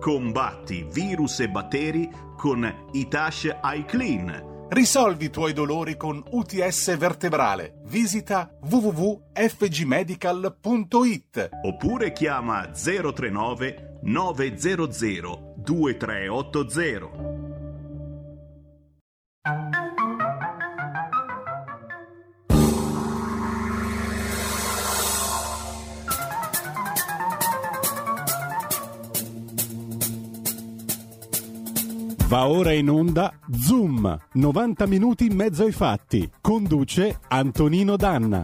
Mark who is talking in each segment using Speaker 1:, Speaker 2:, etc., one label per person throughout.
Speaker 1: Combatti virus e batteri con Itash iClean
Speaker 2: Risolvi i tuoi dolori con UTS vertebrale. Visita www.fgmedical.it
Speaker 1: oppure chiama 039 900 2380.
Speaker 2: Va ora in onda Zoom, 90 minuti in mezzo ai fatti. Conduce Antonino Danna.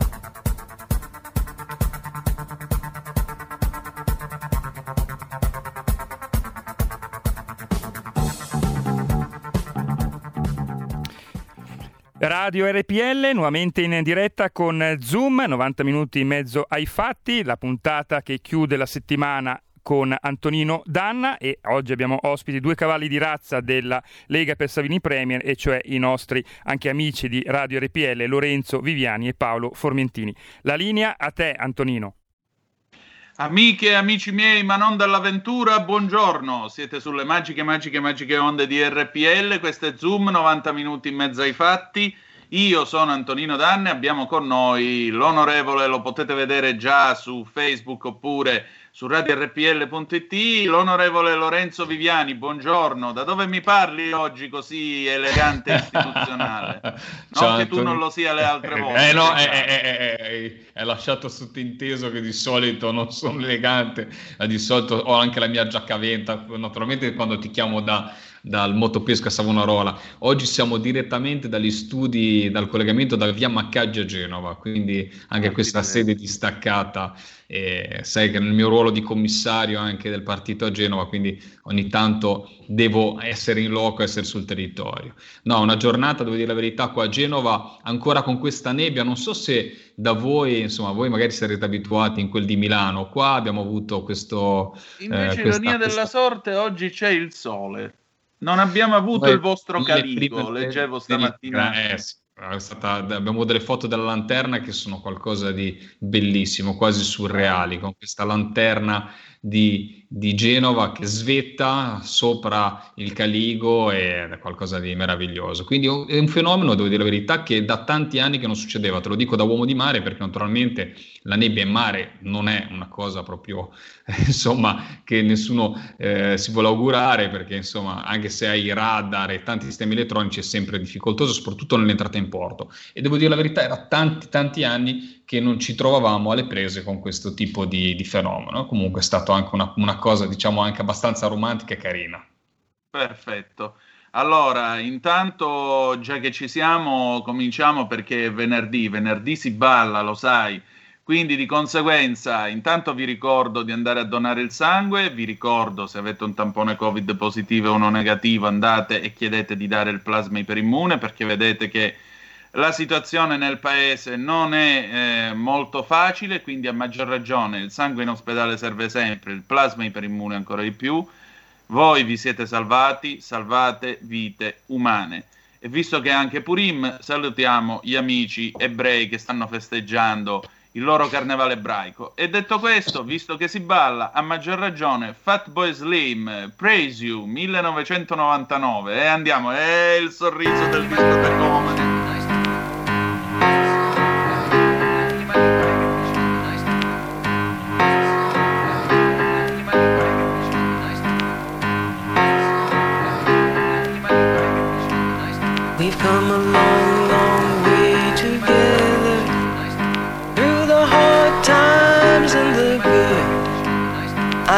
Speaker 3: Radio RPL nuovamente in diretta con Zoom, 90 minuti in mezzo ai fatti, la puntata che chiude la settimana con Antonino Danna e oggi abbiamo ospiti due cavalli di razza della Lega per Savini Premier e cioè i nostri anche amici di Radio RPL Lorenzo Viviani e Paolo Formentini. La linea a te Antonino.
Speaker 4: Amiche e amici miei, ma non dall'avventura, buongiorno. Siete sulle magiche, magiche, magiche onde di RPL. Questo è Zoom, 90 minuti in mezzo ai fatti. Io sono Antonino Danne, abbiamo con noi l'onorevole, lo potete vedere già su Facebook oppure su radiorpl.it. L'onorevole Lorenzo Viviani, buongiorno. Da dove mi parli oggi così elegante e istituzionale? Non Ciao, che Antonio. tu non lo sia le altre volte.
Speaker 5: Eh no, è, è, è, lasciato sottinteso che di solito non sono elegante, di solito ho anche la mia giacca venta, naturalmente quando ti chiamo da dal Motopesca Savonarola. Oggi siamo direttamente dagli studi, dal collegamento da via Maccaggi a Genova, quindi anche questa sede distaccata. E sai che nel mio ruolo di commissario anche del partito a Genova, quindi ogni tanto devo essere in loco, essere sul territorio. No, una giornata, devo dire la verità, qua a Genova, ancora con questa nebbia, non so se da voi, insomma, voi magari sarete abituati in quel di Milano, qua abbiamo avuto questo...
Speaker 4: Invece, eh, questa, ironia questa... della sorte, oggi c'è il sole. Non abbiamo avuto Beh, il vostro carico, leggevo stamattina.
Speaker 5: Eh, sì. Stata, abbiamo delle foto della lanterna che sono qualcosa di bellissimo, quasi surreali, con questa lanterna di, di, Genova che svetta sopra il Caligo è qualcosa di meraviglioso. Quindi è un fenomeno, devo dire la verità, che da tanti anni che non succedeva, te lo dico da uomo di mare perché naturalmente la nebbia in mare non è una cosa proprio, insomma, che nessuno eh, si vuole augurare perché insomma, anche se hai radar e tanti sistemi elettronici è sempre difficoltoso, soprattutto nell'entrata in porto. E devo dire la verità, era tanti tanti anni che non ci trovavamo alle prese con questo tipo di, di fenomeno. Comunque è stata anche una, una cosa, diciamo, anche abbastanza romantica e carina.
Speaker 4: Perfetto. Allora, intanto, già che ci siamo, cominciamo perché è venerdì, venerdì si balla, lo sai. Quindi di conseguenza, intanto vi ricordo di andare a donare il sangue, vi ricordo se avete un tampone Covid positivo o uno negativo, andate e chiedete di dare il plasma iperimmune perché vedete che la situazione nel paese non è eh, molto facile, quindi a maggior ragione il sangue in ospedale serve sempre, il plasma iperimmune ancora di più. Voi vi siete salvati, salvate vite umane. E visto che è anche Purim, salutiamo gli amici ebrei che stanno festeggiando il loro carnevale ebraico. E detto questo, visto che si balla, a maggior ragione, Fatboy Slim, Praise You, 1999. E andiamo, è il sorriso del discotecomane.
Speaker 6: come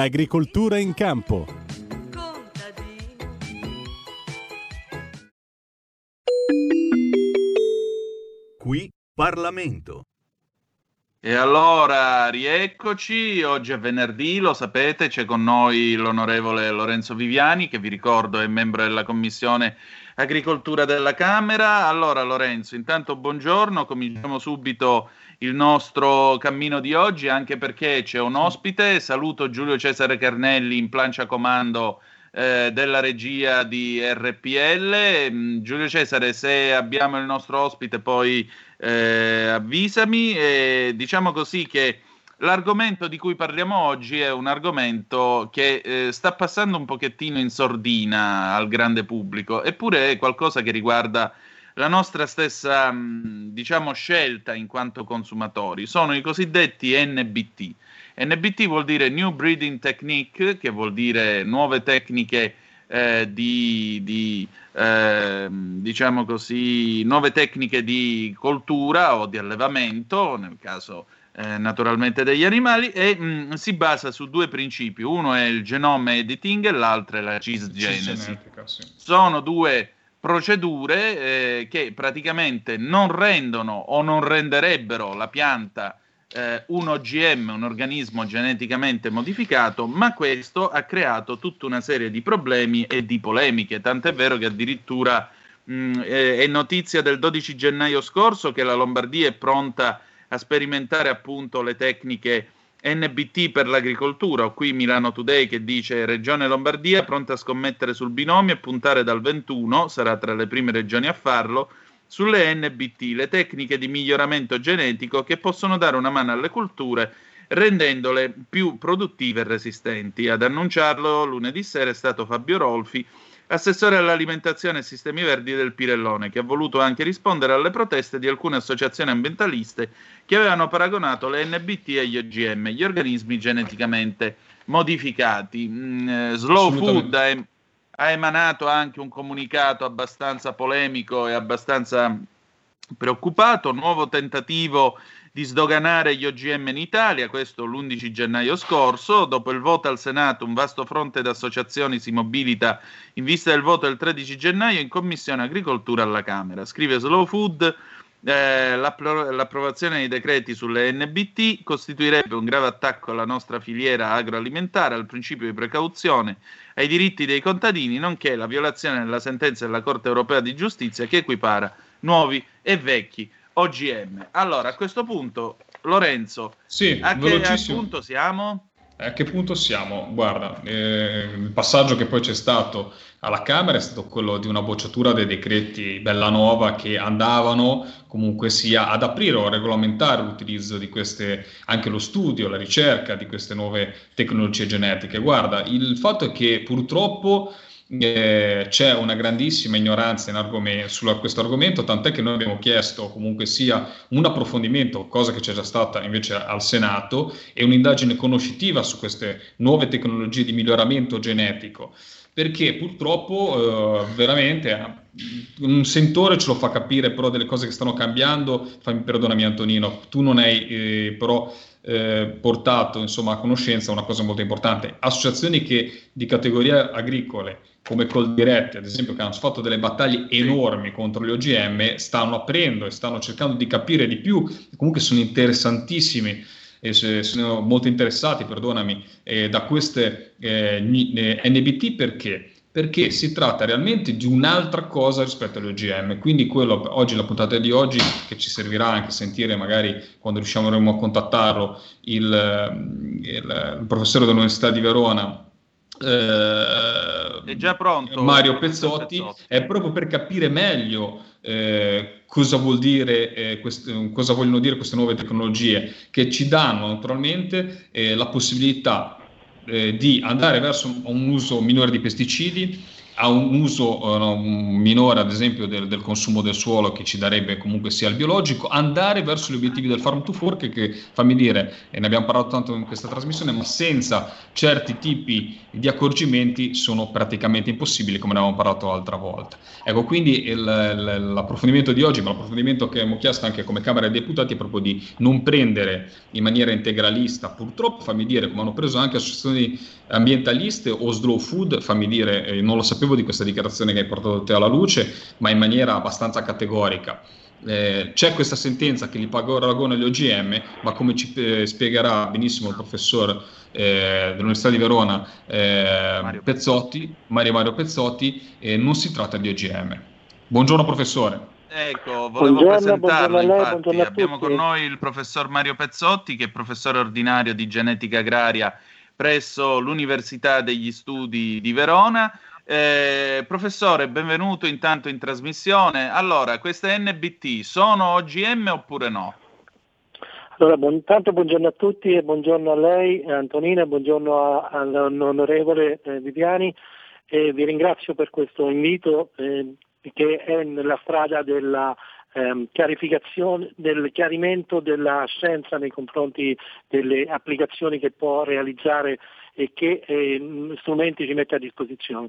Speaker 2: L'agricoltura in campo.
Speaker 1: Qui Parlamento.
Speaker 4: E allora, rieccoci, oggi è venerdì, lo sapete, c'è con noi l'onorevole Lorenzo Viviani, che vi ricordo è membro della Commissione Agricoltura della Camera. Allora, Lorenzo, intanto buongiorno, cominciamo subito il nostro cammino di oggi, anche perché c'è un ospite. Saluto Giulio Cesare Carnelli in plancia comando eh, della regia di RPL. Mm, Giulio Cesare, se abbiamo il nostro ospite, poi eh, avvisami. E diciamo così che l'argomento di cui parliamo oggi è un argomento che eh, sta passando un pochettino in sordina al grande pubblico, eppure è qualcosa che riguarda la nostra stessa, diciamo, scelta in quanto consumatori. Sono i cosiddetti NBT. NBT vuol dire New Breeding Technique, che vuol dire nuove tecniche eh, di, di eh, diciamo così, nuove tecniche di coltura o di allevamento, nel caso eh, naturalmente degli animali, e mh, si basa su due principi. Uno è il genome editing e l'altro è la cisgenesi. Sì. Sono due procedure eh, che praticamente non rendono o non renderebbero la pianta eh, un OGM, un organismo geneticamente modificato, ma questo ha creato tutta una serie di problemi e di polemiche, tant'è vero che addirittura mh, è notizia del 12 gennaio scorso che la Lombardia è pronta a sperimentare appunto le tecniche NBT per l'agricoltura, qui Milano Today che dice Regione Lombardia pronta a scommettere sul binomio e puntare dal 21, sarà tra le prime regioni a farlo, sulle NBT, le tecniche di miglioramento genetico che possono dare una mano alle culture rendendole più produttive e resistenti. Ad annunciarlo lunedì sera è stato Fabio Rolfi, assessore all'alimentazione e sistemi verdi del Pirellone, che ha voluto anche rispondere alle proteste di alcune associazioni ambientaliste che avevano paragonato le NBT agli OGM, gli organismi geneticamente modificati. Mm, eh, Slow Food ha, ha emanato anche un comunicato abbastanza polemico e abbastanza preoccupato, nuovo tentativo di sdoganare gli OGM in Italia, questo l'11 gennaio scorso. Dopo il voto al Senato, un vasto fronte d'associazioni si mobilita in vista del voto del 13 gennaio in Commissione Agricoltura alla Camera. Scrive Slow Food. Eh, l'appro- l'approvazione dei decreti sulle NBT costituirebbe un grave attacco alla nostra filiera agroalimentare, al principio di precauzione, ai diritti dei contadini, nonché la violazione della sentenza della Corte europea di giustizia che equipara nuovi e vecchi OGM. Allora, a questo punto, Lorenzo,
Speaker 5: sì,
Speaker 4: a che punto siamo?
Speaker 5: A che punto siamo? Guarda, eh, il passaggio che poi c'è stato alla Camera è stato quello di una bocciatura dei decreti Bellanova che andavano comunque sia ad aprire o a regolamentare l'utilizzo di queste, anche lo studio, la ricerca di queste nuove tecnologie genetiche. Guarda, il fatto è che purtroppo eh, c'è una grandissima ignoranza su questo argomento, tant'è che noi abbiamo chiesto comunque sia un approfondimento, cosa che c'è già stata invece al Senato, e un'indagine conoscitiva su queste nuove tecnologie di miglioramento genetico. Perché purtroppo eh, veramente un sentore ce lo fa capire però delle cose che stanno cambiando, fammi perdonami Antonino, tu non hai eh, però eh, portato insomma, a conoscenza una cosa molto importante, associazioni che di categorie agricole come Coldiretti, ad esempio, che hanno fatto delle battaglie enormi contro gli OGM, stanno aprendo e stanno cercando di capire di più, comunque sono interessantissimi e sono molto interessati, perdonami, eh, da queste eh, NBT perché? Perché si tratta realmente di un'altra cosa rispetto agli OGM. Quindi quello, oggi, la puntata di oggi, che ci servirà anche sentire magari quando riusciremo a contattarlo, il, il, il professore dell'Università di Verona,
Speaker 4: eh, è già pronto?
Speaker 5: Mario Pezzotti, Pezzotti, è proprio per capire meglio eh, cosa, vuol dire, eh, quest- cosa vogliono dire queste nuove tecnologie che ci danno naturalmente eh, la possibilità eh, di andare verso un uso minore di pesticidi, ha un uso uh, minore, ad esempio, del, del, consumo del suolo che ci darebbe comunque sia il biologico, andare verso gli obiettivi del farm to fork che, fammi dire, e ne abbiamo parlato tanto in questa trasmissione, ma senza certi tipi di accorgimenti sono praticamente impossibili, come ne avevamo parlato l'altra volta. Ecco, quindi il, il, l'approfondimento di oggi, ma l'approfondimento che abbiamo chiesto anche come Camera dei Deputati è proprio di non prendere in maniera integralista, purtroppo, fammi dire, come hanno preso anche associazioni ambientaliste o slow food, fammi dire, eh, non lo sapevo di questa dichiarazione che hai portato te alla luce, ma in maniera abbastanza categorica. Eh, c'è questa sentenza che li paragona gli OGM, ma come ci eh, spiegherà benissimo il professor eh, dell'Università di Verona eh, Mario Pezzotti, Mario Mario Pezzotti, non si tratta di OGM. Buongiorno professore.
Speaker 4: Ecco, volevo buongiorno, presentarlo, buongiorno infatti abbiamo con noi il professor Mario Pezzotti che è professore ordinario di genetica agraria presso l'Università degli Studi di Verona. Eh, professore, benvenuto intanto in trasmissione. Allora, queste NBT sono OGM oppure no?
Speaker 7: Allora, buon, intanto buongiorno a tutti e buongiorno a lei, Antonina, buongiorno all'onorevole eh, Viviani. Eh, vi ringrazio per questo invito eh, che è nella strada della ehm, chiarificazione, del chiarimento della scienza nei confronti delle applicazioni che può realizzare e che eh, strumenti ci mette a disposizione.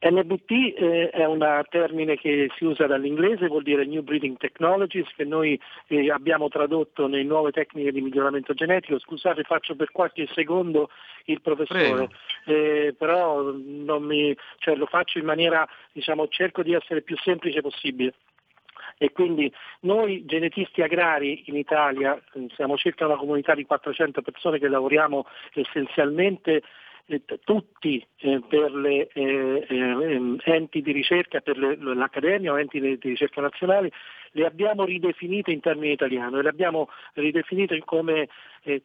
Speaker 7: NBT eh, è un termine che si usa dall'inglese, vuol dire New Breeding Technologies, che noi eh, abbiamo tradotto nelle nuove tecniche di miglioramento genetico. Scusate, faccio per qualche secondo il professore, eh, però mi, cioè, lo faccio in maniera, diciamo, cerco di essere più semplice possibile. E quindi noi genetisti agrari in Italia siamo circa una comunità di 400 persone che lavoriamo essenzialmente eh, tutti eh, per le eh, eh, enti di ricerca, per l'accademia o enti di, di ricerca nazionali, le abbiamo ridefinite in termini italiano e le abbiamo ridefinite come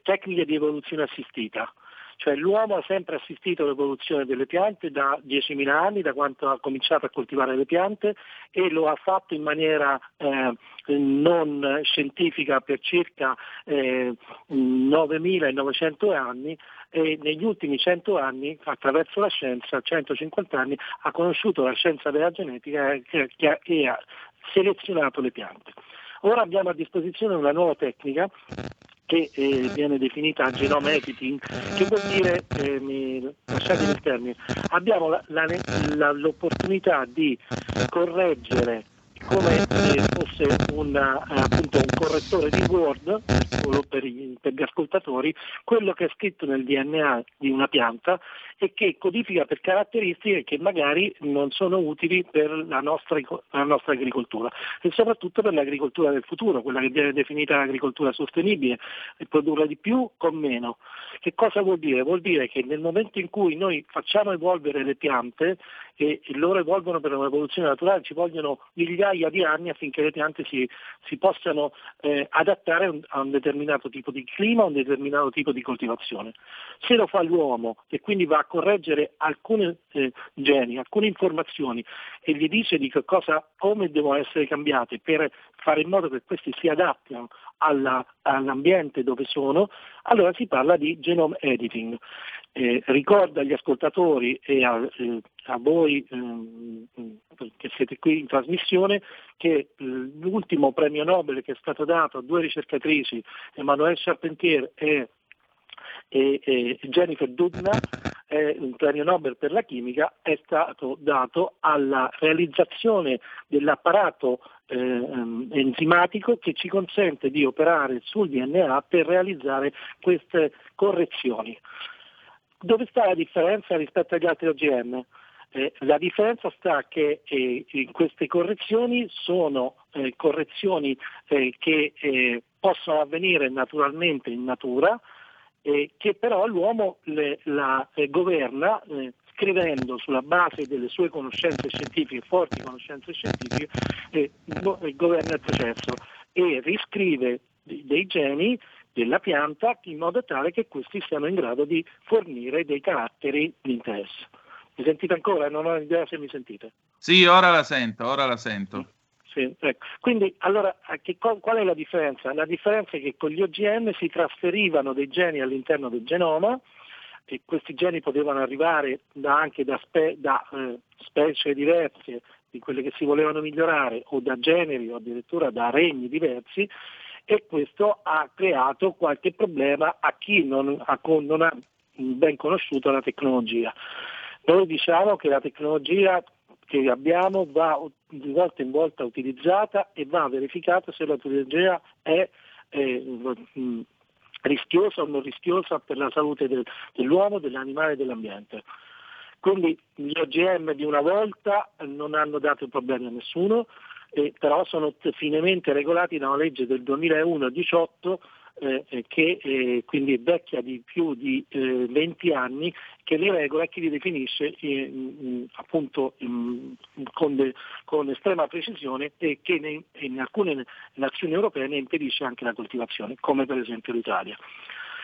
Speaker 7: tecniche di evoluzione assistita. Cioè l'uomo ha sempre assistito all'evoluzione delle piante da 10.000 anni, da quando ha cominciato a coltivare le piante e lo ha fatto in maniera eh, non scientifica per circa eh, 9.900 anni e negli ultimi 100 anni, attraverso la scienza, 150 anni, ha conosciuto la scienza della genetica e ha selezionato le piante. Ora abbiamo a disposizione una nuova tecnica che eh, viene definita genome editing, che vuol dire, eh, mi, lasciatemi il termine, abbiamo la, la, la, l'opportunità di correggere come se fosse una, appunto, un correttore di Word, solo per gli, per gli, ascoltatori, quello che è scritto nel DNA di una pianta e che codifica per caratteristiche che magari non sono utili per la nostra, la nostra agricoltura e soprattutto per l'agricoltura del futuro, quella che viene definita l'agricoltura sostenibile, produrre di più con meno. Che cosa vuol dire? Vuol dire che nel momento in cui noi facciamo evolvere le piante e loro evolvono per un'evoluzione naturale, ci vogliono migliaia di anni affinché le piante si, si possano eh, adattare a un, determinato tipo di clima, a un determinato tipo di coltivazione. Se lo fa l'uomo e quindi va a correggere alcuni eh, geni, alcune informazioni e gli dice di che cosa, come devono essere cambiate per fare in modo che questi si adattino alla, all'ambiente dove sono, allora si parla di genome editing. Eh, ricordo agli ascoltatori e a, eh, a voi eh, che siete qui in trasmissione che eh, l'ultimo premio Nobel che è stato dato a due ricercatrici, Emmanuelle Charpentier e e, e Jennifer Doudna, un premio Nobel per la chimica, è stato dato alla realizzazione dell'apparato eh, ehm, enzimatico che ci consente di operare sul DNA per realizzare queste correzioni. Dove sta la differenza rispetto agli altri OGM? Eh, la differenza sta che eh, queste correzioni sono eh, correzioni eh, che eh, possono avvenire naturalmente in natura, eh, che però l'uomo le, la governa scrivendo sulla base delle sue conoscenze scientifiche, forti conoscenze scientifiche, governa il processo e riscrive dei geni della pianta in modo tale che questi siano in grado di fornire dei caratteri di interesse. Mi sentite ancora? Non ho idea se mi sentite.
Speaker 4: Sì, ora la sento, ora la sento.
Speaker 7: Sì, ecco. Quindi allora che, qual è la differenza? La differenza è che con gli OGM si trasferivano dei geni all'interno del genoma questi geni potevano arrivare da, anche da, spe, da eh, specie diverse di quelle che si volevano migliorare o da generi o addirittura da regni diversi e questo ha creato qualche problema a chi non ha, non ha ben conosciuto la tecnologia. Noi diciamo che la tecnologia che abbiamo va di volta in volta utilizzata e va verificata se la tecnologia è eh, rischiosa o non rischiosa per la salute del, dell'uomo, dell'animale e dell'ambiente. Quindi gli OGM di una volta non hanno dato problemi a nessuno, eh, però sono finemente regolati da una legge del 2001-18 eh, che eh, quindi è vecchia di più di eh, 20 anni, che li regola e che li definisce eh, appunto con, de, con, estrema precisione e che ne, in alcune nazioni europee ne impedisce anche la coltivazione, come per esempio l'Italia.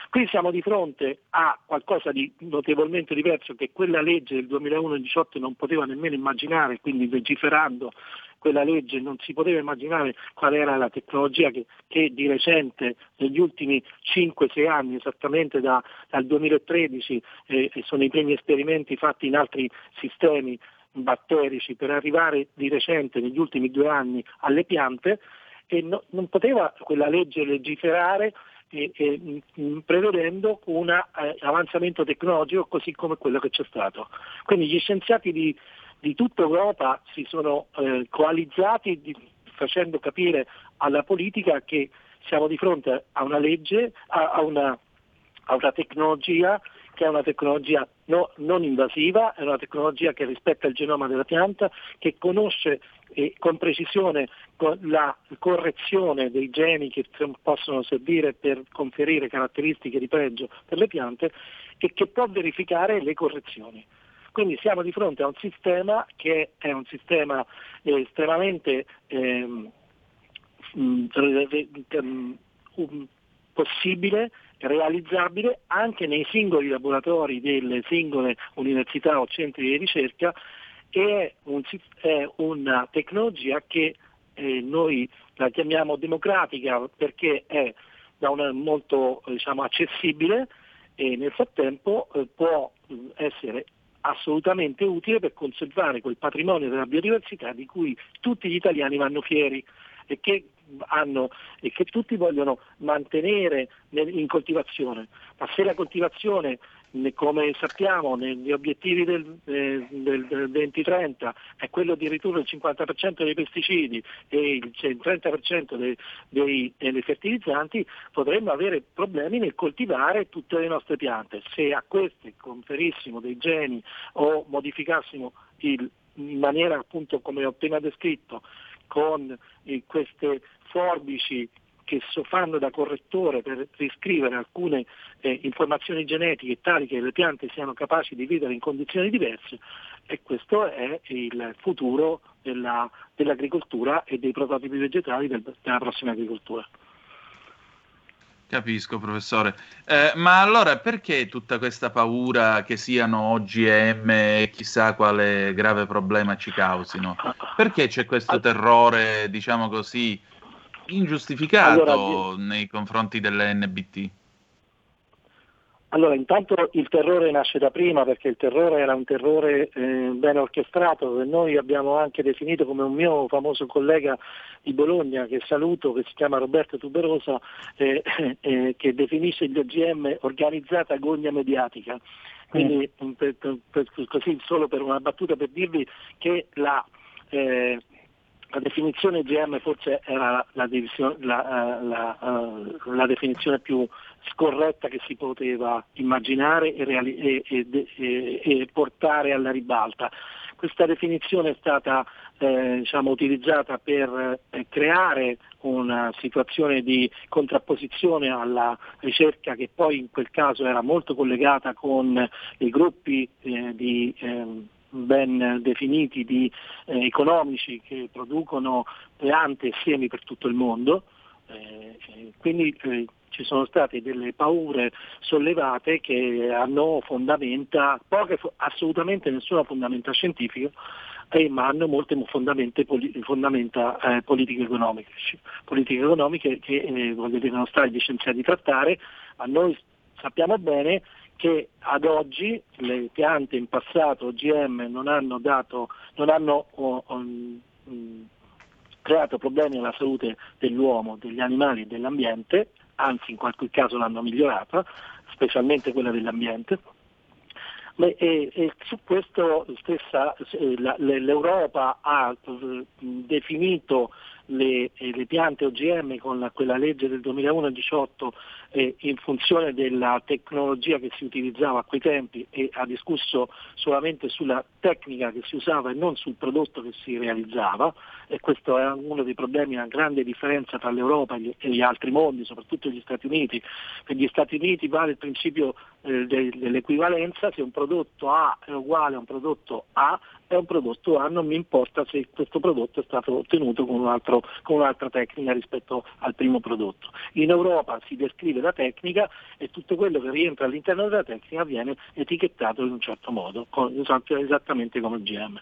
Speaker 7: Qui siamo di fronte a qualcosa di notevolmente diverso che quella legge del 2001-18 non poteva nemmeno immaginare, quindi legiferando quella legge non si poteva immaginare qual era la tecnologia che, che di recente, negli ultimi 5-6 anni, esattamente da, dal 2013, eh, sono i primi esperimenti fatti in altri sistemi batterici per arrivare di recente, negli ultimi due anni, alle piante, e no, non poteva quella legge legiferare e, e, prevedendo un eh, avanzamento tecnologico così come quello che c'è stato. Quindi gli scienziati di, di tutta Europa si sono eh, coalizzati di, facendo capire alla politica che siamo di fronte a una legge, a, a, una, a una, tecnologia che è una tecnologia no, non invasiva, è una tecnologia che rispetta il genoma della pianta, che conosce eh, con precisione la correzione dei geni che possono servire per conferire caratteristiche di pregio per le piante e che può verificare le correzioni. Quindi siamo di fronte a un sistema che è un sistema eh, estremamente ehm, mm, possibile, realizzabile anche nei singoli laboratori delle singole università o centri di ricerca è, un, è una tecnologia che eh, noi la chiamiamo democratica perché è una, molto diciamo, accessibile e nel frattempo eh, può essere assolutamente utile per conservare quel patrimonio della biodiversità di cui tutti gli italiani vanno fieri e che, hanno, e che tutti vogliono mantenere in coltivazione. Ma se la coltivazione come sappiamo negli obiettivi del, eh, del, del 2030 è quello di ridurre il 50% dei pesticidi e il 30% dei, dei, dei, fertilizzanti, potremmo avere problemi nel coltivare tutte le nostre piante. Se a queste conferissimo dei geni o modificassimo il, in maniera appunto come ho appena descritto con eh, queste forbici che fanno da correttore per riscrivere alcune eh, informazioni genetiche tali che le piante siano capaci di vivere in condizioni diverse e questo è il futuro della, dell'agricoltura e dei prototipi vegetali del, della prossima agricoltura.
Speaker 4: Capisco, professore. Eh, ma allora perché tutta questa paura che siano OGM e chissà quale grave problema ci causino? Perché c'è questo terrore, diciamo così, ingiustificato allora, nei confronti dell'NBT?
Speaker 7: Allora, intanto il terrore nasce da prima perché il terrore era un terrore eh, ben orchestrato che noi abbiamo anche definito come un mio famoso collega di Bologna che saluto, che si chiama Roberto Tuberosa, eh, eh, che definisce gli OGM organizzata gogna mediatica. Quindi mm. per, per, per, così solo per una battuta per dirvi che la, eh, la definizione GM forse era la, la, la, uh, la, definizione più scorretta che si poteva immaginare e, reali- e, e, e portare alla ribalta. Questa definizione è stata eh, diciamo, utilizzata per eh, creare una situazione di contrapposizione alla ricerca che poi in quel caso era molto collegata con i gruppi eh, di ehm, ben definiti di eh, economici che producono piante e semi per tutto il mondo. Eh, quindi eh, ci sono state delle paure sollevate che hanno fondamenta, poche, assolutamente nessuna fondamenta scientifica, eh, ma hanno molte fondamenta, eh, politiche-economiche, politiche economiche che eh, voglio dire, non sta agli scienziati trattare, ma noi sappiamo bene che ad oggi le piante in passato OGM non hanno, dato, non hanno oh, um, creato problemi alla salute dell'uomo, degli animali e dell'ambiente, anzi in qualche caso l'hanno migliorata, specialmente quella dell'ambiente. E, e, su questo stessa, l'Europa ha eh, definito le, le, piante OGM con la, quella legge del 2001-18 eh, in funzione della tecnologia che si utilizzava a quei tempi e ha discusso solamente sulla tecnica che si usava e non sul prodotto che si realizzava e questo è uno dei problemi, una grande differenza tra l'Europa e gli, e gli altri mondi, soprattutto gli Stati Uniti. Per gli Stati Uniti vale il principio eh, de, dell'equivalenza, se un prodotto A è uguale a un prodotto A è un prodotto A, non mi importa se questo prodotto è stato ottenuto con, un altro, con un'altra tecnica rispetto al primo prodotto. In Europa si descrive la tecnica e tutto quello che rientra all'interno della tecnica viene etichettato in un certo modo, esattamente come il GM.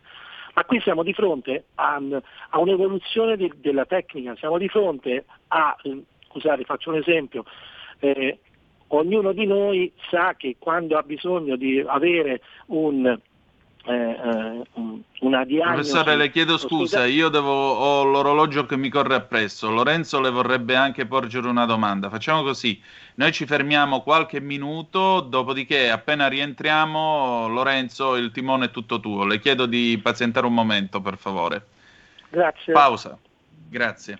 Speaker 7: Ma qui siamo di fronte a, a un'evoluzione de, della tecnica, siamo di fronte a, eh, scusate faccio un esempio, eh, ognuno di noi sa che quando ha bisogno di avere un eh, eh una diagnosi.
Speaker 4: Professore, le chiedo scusa, io devo, ho l'orologio che mi corre appresso. Lorenzo le vorrebbe anche porgere una domanda. Facciamo così: noi ci fermiamo qualche minuto, dopodiché, appena rientriamo, Lorenzo, il timone è tutto tuo. Le chiedo di pazientare un momento, per favore.
Speaker 7: Grazie.
Speaker 4: Pausa. Grazie.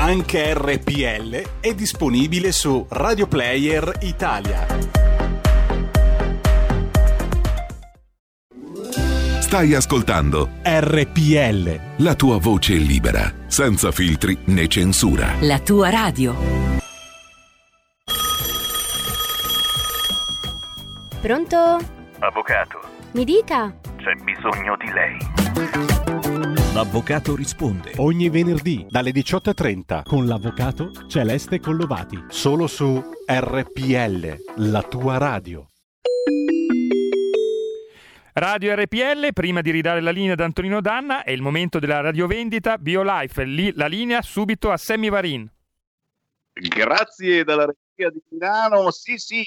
Speaker 2: Anche RPL è disponibile su Radio Player Italia.
Speaker 8: Stai ascoltando
Speaker 2: RPL.
Speaker 8: La tua voce libera, senza filtri né censura.
Speaker 9: La tua radio.
Speaker 10: Pronto?
Speaker 11: Avvocato.
Speaker 10: Mi dica.
Speaker 11: C'è bisogno di lei.
Speaker 2: L'avvocato risponde. Ogni venerdì dalle 18.30 con l'avvocato Celeste Collovati, solo su RPL, la tua radio.
Speaker 3: Radio RPL, prima di ridare la linea ad Antonino Danna, è il momento della radiovendita. BioLife, Lì, la linea subito a Sammy Varin.
Speaker 12: Grazie dalla regia di Milano, sì sì,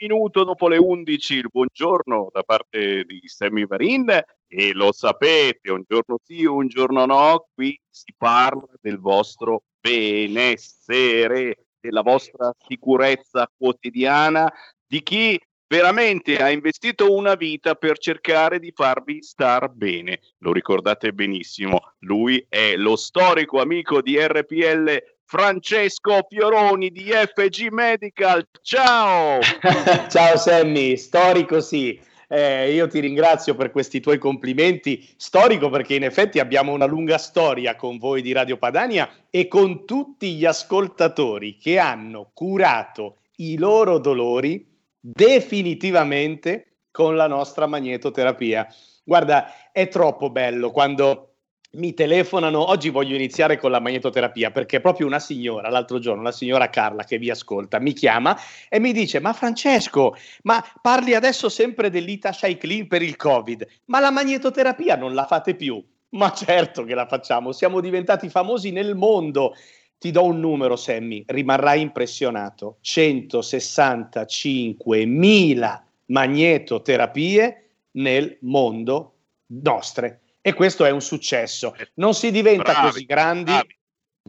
Speaker 12: minuto dopo le 11, il buongiorno da parte di Sammy Varin e lo sapete, un giorno sì, un giorno no, qui si parla del vostro benessere, della vostra sicurezza quotidiana, di chi veramente ha investito una vita per cercare di farvi star bene. Lo ricordate benissimo, lui è lo storico amico di RPL Francesco Fioroni di FG Medical. Ciao!
Speaker 13: Ciao Sammy, storico sì. Eh, io ti ringrazio per questi tuoi complimenti. Storico perché in effetti abbiamo una lunga storia con voi di Radio Padania e con tutti gli ascoltatori che hanno curato i loro dolori definitivamente con la nostra magnetoterapia. Guarda, è troppo bello quando mi telefonano, oggi voglio iniziare con la magnetoterapia perché proprio una signora, l'altro giorno, la signora Carla che vi ascolta, mi chiama e mi dice, ma Francesco, ma parli adesso sempre dell'Ita Clean per il Covid, ma la magnetoterapia non la fate più? Ma certo che la facciamo, siamo diventati famosi nel mondo. Ti do un numero, Sammy, rimarrai impressionato. 165.000 magnetoterapie nel mondo nostre e questo è un successo. Non si diventa bravi, così grandi. Bravi.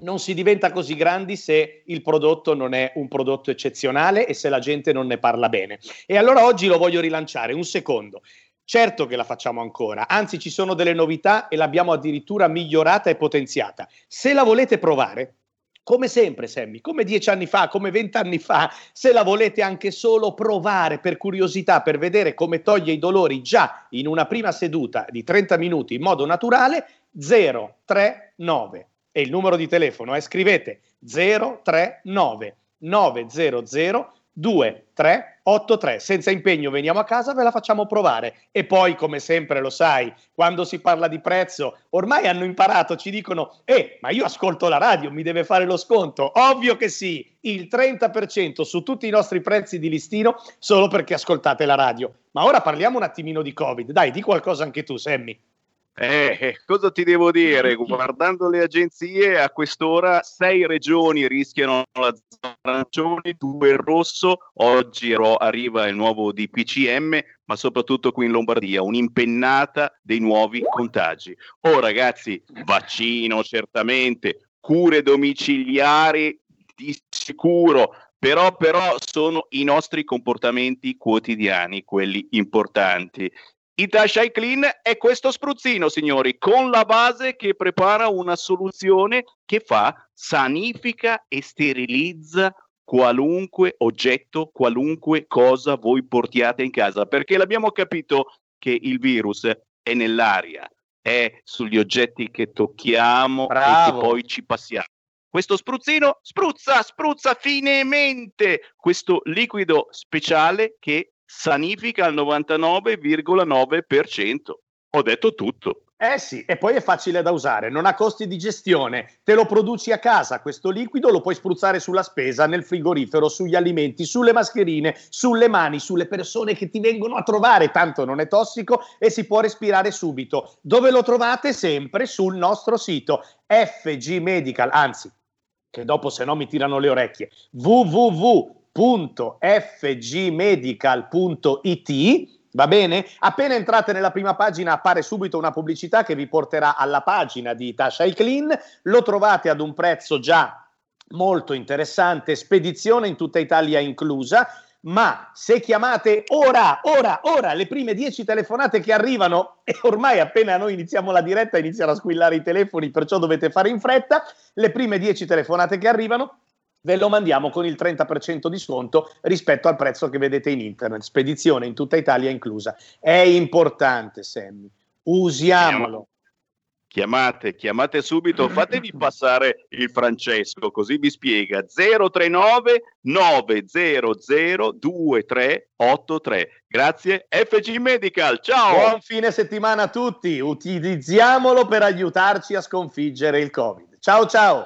Speaker 13: Non si diventa così grandi se il prodotto non è un prodotto eccezionale e se la gente non ne parla bene. E allora oggi lo voglio rilanciare un secondo. Certo che la facciamo ancora, anzi ci sono delle novità e l'abbiamo addirittura migliorata e potenziata. Se la volete provare, come sempre, Sammy, come dieci anni fa, come vent'anni fa, se la volete anche solo provare per curiosità, per vedere come toglie i dolori già in una prima seduta di 30 minuti in modo naturale, 039 e il numero di telefono è scrivete 039 900 2383. Senza impegno veniamo a casa, ve la facciamo provare. E poi, come sempre, lo sai, quando si parla di prezzo, ormai hanno imparato, ci dicono, eh, ma io ascolto la radio, mi deve fare lo sconto. Ovvio che sì, il 30% su tutti i nostri prezzi di listino solo perché ascoltate la radio. Ma ora parliamo un attimino di Covid. Dai, di qualcosa anche tu, Sammy.
Speaker 12: Eh, cosa ti devo dire? Guardando le agenzie, a quest'ora sei regioni rischiano la zona arancione, due il rosso. Oggi arriva il nuovo DPCM, ma soprattutto qui in Lombardia, un'impennata dei nuovi contagi. Oh ragazzi, vaccino certamente, cure domiciliari di sicuro, però, però sono i nostri comportamenti quotidiani quelli importanti. Itashai Clean è questo spruzzino, signori, con la base che prepara una soluzione che fa, sanifica e sterilizza qualunque oggetto, qualunque cosa voi portiate in casa, perché l'abbiamo capito che il virus è nell'aria, è sugli oggetti che tocchiamo
Speaker 13: Bravo.
Speaker 12: e che poi ci passiamo. Questo spruzzino spruzza, spruzza finemente questo liquido speciale che sanifica al 99,9%. Ho detto tutto.
Speaker 13: Eh sì, e poi è facile da usare, non ha costi di gestione, te lo produci a casa, questo liquido lo puoi spruzzare sulla spesa, nel frigorifero, sugli alimenti, sulle mascherine, sulle mani, sulle persone che ti vengono a trovare, tanto non è tossico e si può respirare subito. Dove lo trovate? Sempre sul nostro sito FG Medical, anzi, che dopo se no mi tirano le orecchie, www.fgmedical.it Va bene? Appena entrate nella prima pagina appare subito una pubblicità che vi porterà alla pagina di Tasha Clean, lo trovate ad un prezzo già molto interessante, spedizione in tutta Italia inclusa, ma se chiamate ora, ora, ora le prime 10 telefonate che arrivano e ormai appena noi iniziamo la diretta iniziano a squillare i telefoni, perciò dovete fare in fretta, le prime 10 telefonate che arrivano ve lo mandiamo con il 30% di sconto rispetto al prezzo che vedete in internet, spedizione in tutta Italia inclusa. È importante, Sammy, usiamolo.
Speaker 12: Chiamate, chiamate subito, fatevi passare il Francesco, così vi spiega 039 900 2383. Grazie FG Medical, ciao!
Speaker 13: Buon fine settimana a tutti, utilizziamolo per aiutarci a sconfiggere il Covid. Ciao ciao!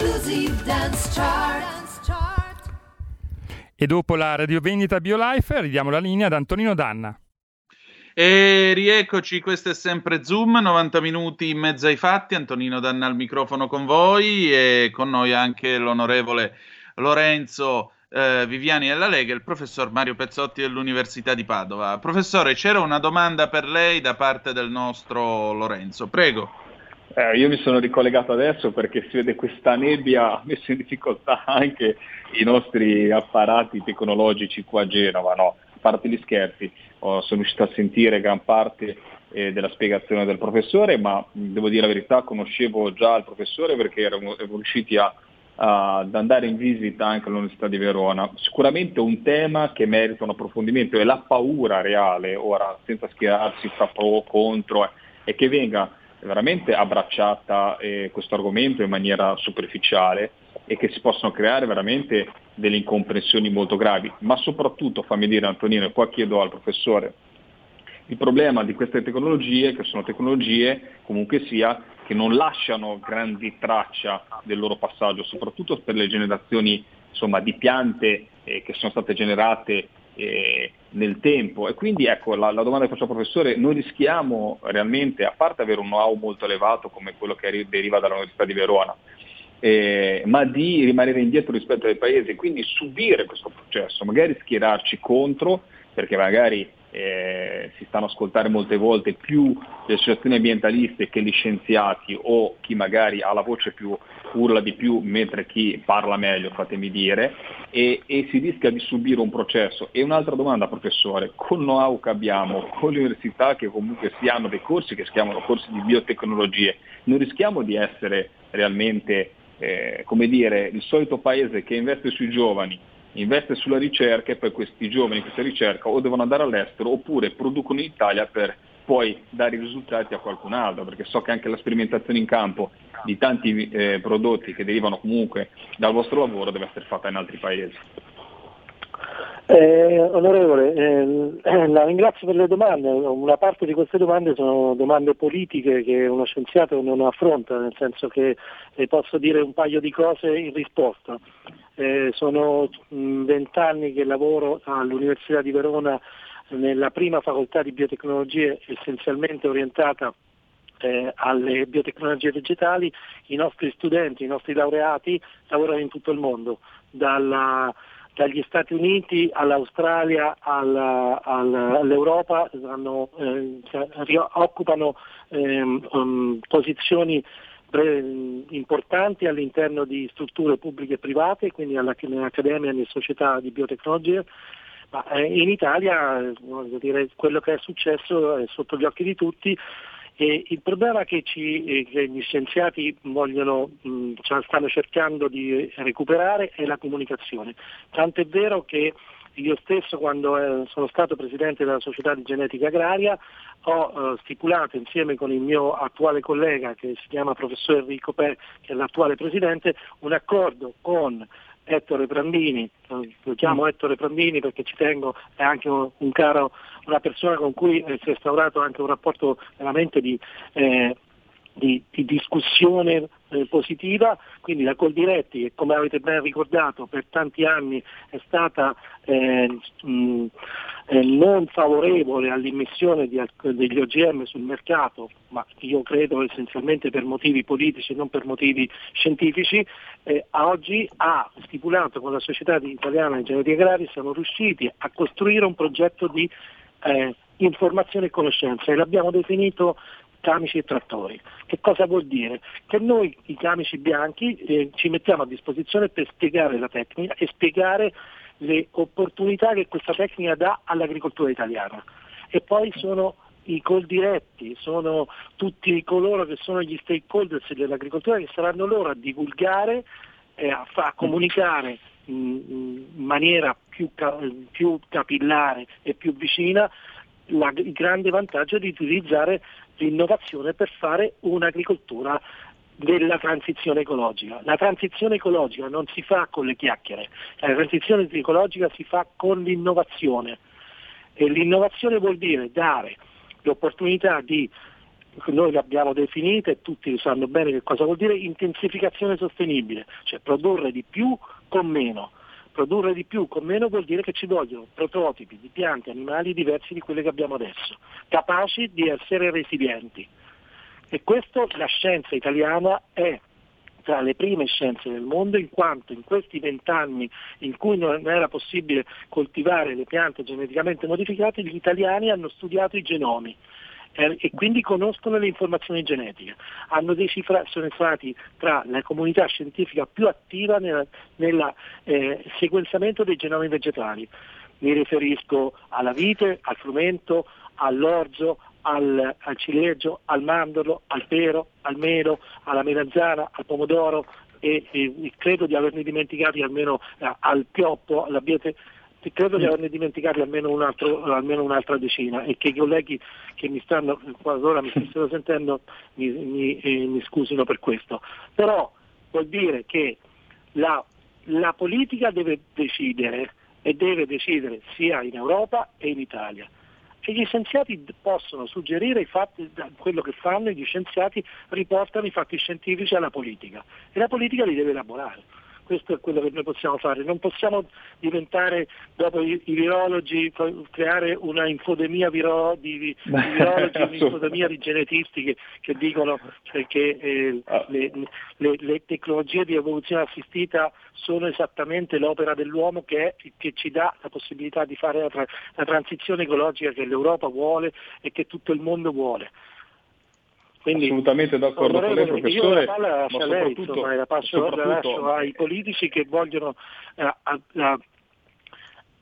Speaker 14: Exclusive Dance Chart.
Speaker 3: E dopo la radiovendita BioLife ridiamo la linea ad Antonino Danna.
Speaker 4: E rieccoci, questo è sempre Zoom, 90 minuti in mezzo ai fatti, Antonino Danna al microfono con voi e con noi anche l'onorevole Lorenzo eh, Viviani della Lega e il professor Mario Pezzotti dell'Università di Padova. Professore, c'era una domanda per lei da parte del nostro Lorenzo, prego.
Speaker 15: Eh, io mi sono ricollegato adesso perché si vede questa nebbia ha messo in difficoltà anche i nostri apparati tecnologici qua a Genova, no? a parte gli scherzi, oh, sono riuscito a sentire gran parte eh, della spiegazione del professore, ma devo dire la verità, conoscevo già il professore perché eravamo, riusciti a, a, ad andare in visita anche all'Università di Verona. Sicuramente un tema che merita un approfondimento è la paura reale, ora senza schierarsi fra pro o contro, eh, e che venga veramente abbracciata eh, questo argomento in maniera superficiale e che si possono creare veramente delle incomprensioni molto gravi, ma soprattutto, fammi dire Antonino, e qua chiedo al professore, il problema di queste tecnologie, che sono tecnologie comunque sia, che non lasciano grandi traccia del loro passaggio, soprattutto per le generazioni insomma, di piante eh, che sono state generate eh, nel tempo. E quindi ecco la, la, domanda che faccio al professore, noi rischiamo realmente, a parte avere un know-how molto elevato come quello che deriva dall'Università di Verona, eh, ma di rimanere indietro rispetto ai paesi e quindi subire questo processo, magari schierarci contro, perché magari eh, si stanno ascoltare molte volte più le associazioni ambientaliste che gli scienziati o chi magari ha la voce più urla di più mentre chi parla meglio, fatemi dire, e, e si rischia di subire un processo. E un'altra domanda professore, con know-how che abbiamo, con le università che comunque si hanno dei corsi che si chiamano corsi di biotecnologie, non rischiamo di essere realmente eh, come dire, il solito paese che investe sui giovani, investe sulla ricerca e poi questi giovani, questa ricerca o devono andare all'estero oppure producono in Italia per poi dare i risultati a qualcun altro, perché so che anche la sperimentazione in campo di tanti eh, prodotti che derivano comunque dal vostro lavoro deve essere fatta in altri paesi.
Speaker 7: Eh, onorevole, eh, la ringrazio per le domande. Una parte di queste domande sono domande politiche che uno scienziato non affronta, nel senso che eh, posso dire un paio di cose in risposta. Eh, sono vent'anni che lavoro all'Università di Verona nella prima facoltà di biotecnologie essenzialmente orientata eh, alle biotecnologie vegetali, i nostri studenti, i nostri laureati lavorano in tutto il mondo, dalla dagli Stati Uniti all'Australia alla, alla, all'Europa hanno, eh, occupano eh, um, posizioni pre- importanti all'interno di strutture pubbliche e private, quindi nell'accademia e nelle società di biotecnologia. Ma eh, in Italia dire, quello che è successo è sotto gli occhi di tutti e il problema che, ci, eh, che gli scienziati vogliono, mh, stanno cercando di recuperare è la comunicazione. Tanto è vero che io stesso quando eh, sono stato presidente della società di genetica agraria ho eh, stipulato insieme con il mio attuale collega che si chiama professor Enrico Pe, che è l'attuale presidente, un accordo con Ettore Prandini, lo chiamo. Ettore Prandini perché ci tengo, è anche un caro, una persona con cui si è instaurato anche un rapporto veramente di, eh, di, di discussione eh, positiva, quindi la Coldiretti che come avete ben ricordato per tanti anni è stata eh, mh, eh, non favorevole all'immissione di, degli OGM sul mercato, ma io credo essenzialmente per motivi politici e non per motivi scientifici, eh, oggi ha stipulato con la Società Italiana di Genetica Agraria, siamo riusciti a costruire un progetto di eh, informazione e conoscenza e l'abbiamo definito camici e trattori. Che cosa vuol dire? Che noi i camici bianchi eh, ci mettiamo a disposizione per spiegare la tecnica e spiegare le opportunità che questa tecnica dà all'agricoltura italiana. E poi sono i call diretti, sono tutti coloro che sono gli stakeholders dell'agricoltura che saranno loro a divulgare, eh, a, a, comunicare in maniera più, più, capillare e più vicina la, il grande vantaggio di utilizzare l'innovazione per fare un'agricoltura della transizione ecologica. La transizione ecologica non si fa con le chiacchiere, la transizione ecologica si fa con l'innovazione e l'innovazione vuol dire dare l'opportunità di, noi l'abbiamo definita e tutti sanno bene che cosa vuol dire, intensificazione sostenibile, cioè produrre di più con meno. Produrre di più con meno vuol dire che ci vogliono prototipi di piante, animali diversi di quelli che abbiamo adesso, capaci di essere resilienti. E questo la scienza italiana è tra le prime scienze del mondo in quanto in questi vent'anni in cui non era possibile coltivare le piante geneticamente modificate, gli italiani hanno studiato i genomi e quindi conoscono le informazioni genetiche. Decifra- sono stati tra la comunità scientifica più attiva nel eh, sequenziamento dei genomi vegetali. Mi riferisco alla vite, al frumento, all'orzo, al, al, ciliegio, al mandorlo, al pero, al melo, alla melanzana, al pomodoro e, e credo di averne dimenticati almeno eh, al pioppo, all'abbiete credo di mm. averne dimenticati almeno, un altro, almeno, un'altra decina e che i colleghi che mi stanno, ora mi stessero sentendo mi, mi, eh, mi, scusino per questo. Però vuol dire che la, la politica deve decidere e deve decidere sia in Europa che in Italia. E gli scienziati possono suggerire i fatti, quello che fanno, e gli scienziati riportano i fatti scientifici alla politica e la politica li deve elaborare. Questo è quello che noi possiamo fare. Non possiamo diventare, dopo i, i virologi, creare una infodemia viro, di, di virologi, un'infodemia di genetisti che, che dicono che eh, ah. le, le, le, tecnologie di evoluzione assistita sono esattamente l'opera dell'uomo che, è, che ci dà la possibilità di fare la, la transizione ecologica che l'Europa vuole e che tutto il mondo vuole.
Speaker 15: Quindi, Assolutamente d'accordo con lei professore.
Speaker 7: Io la palla lascio a lei, insomma, la, passo, lascio ai politici che vogliono eh, a, a,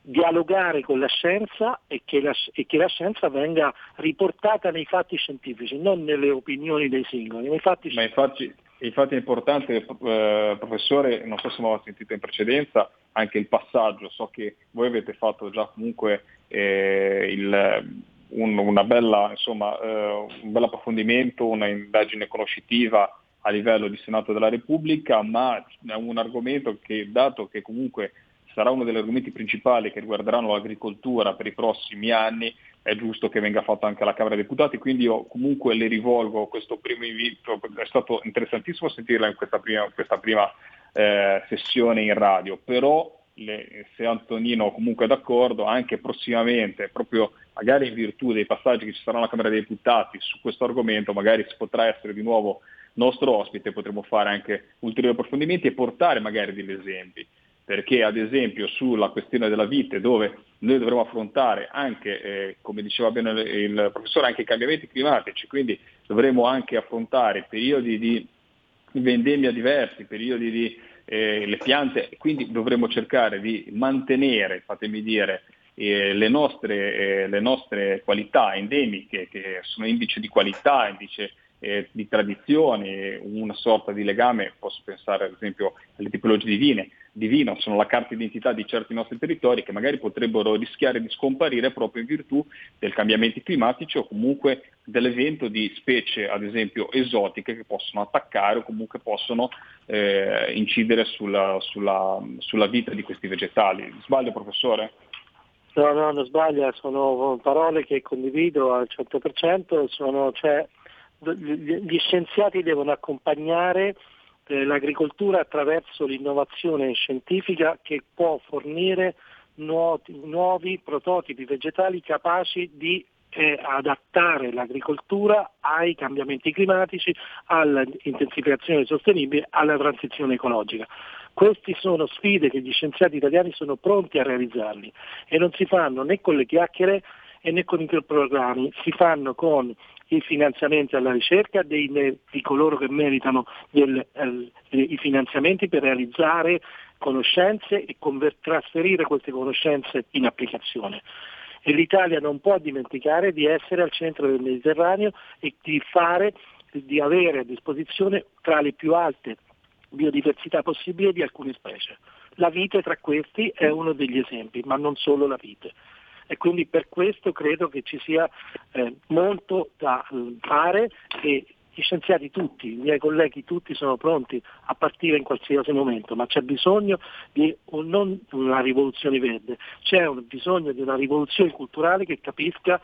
Speaker 7: dialogare con la scienza e che la, e che la, scienza venga riportata nei fatti scientifici, non nelle opinioni dei singoli. Nei fatti
Speaker 15: Ma infatti, infatti è importante, eh, professore, non so se mi avete sentito in precedenza, anche il passaggio, so che voi avete fatto già comunque eh, il un, una bella, insomma, eh, un bel approfondimento, una indagine conoscitiva a livello di Senato della Repubblica, ma è un argomento che, dato che comunque sarà uno degli argomenti principali che riguarderanno l'agricoltura per i prossimi anni, è giusto che venga fatto anche alla Camera dei Deputati, quindi io comunque le rivolgo questo primo invito, è stato interessantissimo sentirla in questa prima, questa prima eh, sessione in radio, però le, se Antonino comunque è d'accordo, anche prossimamente, proprio magari in virtù dei passaggi che ci saranno alla Camera dei Deputati su questo argomento, magari si potrà essere di nuovo nostro ospite, potremo fare anche ulteriori approfondimenti e portare magari degli esempi, perché ad esempio sulla questione della vite, dove noi dovremo affrontare anche, eh, come diceva bene il professore, anche i cambiamenti climatici, quindi dovremo anche affrontare periodi di vendemmia diversi, periodi di eh, le piante, quindi dovremo cercare di mantenere, fatemi dire, eh, le, nostre, eh, le, nostre, qualità endemiche, che sono indice di qualità, indice eh, di tradizione, una sorta di legame, posso pensare ad esempio alle tipologie di, vine, di vino, sono la carta d'identità di certi nostri territori che magari potrebbero rischiare di scomparire proprio in virtù dei cambiamenti climatici o comunque dell'evento di specie, ad esempio, esotiche che possono attaccare o comunque possono eh, incidere sulla, sulla, sulla vita di questi vegetali. Sbaglio professore?
Speaker 7: No, no, non sbaglia, sono parole che condivido al 100%, sono, cioè, gli scienziati devono accompagnare l'agricoltura attraverso l'innovazione scientifica che può fornire nuovi, nuovi prototipi vegetali capaci di eh, adattare l'agricoltura ai cambiamenti climatici, all'intensificazione sostenibile, alla transizione ecologica. Queste sono sfide che gli scienziati italiani sono pronti a realizzarli e non si fanno né con le chiacchiere né con i programmi, si fanno con i finanziamenti alla ricerca dei, di coloro che meritano del, eh, i finanziamenti per realizzare conoscenze e conver- trasferire queste conoscenze in applicazione. E l'Italia non può dimenticare di essere al centro del Mediterraneo e di, fare, di avere a disposizione tra le più alte biodiversità possibili di alcune specie. La vite tra questi è uno degli esempi, ma non solo la vite. E quindi per questo credo che ci sia eh, molto da eh, fare e gli scienziati tutti, i miei colleghi tutti sono pronti a partire in qualsiasi momento, ma c'è bisogno di un, non una rivoluzione verde, c'è un, bisogno di una rivoluzione culturale che capisca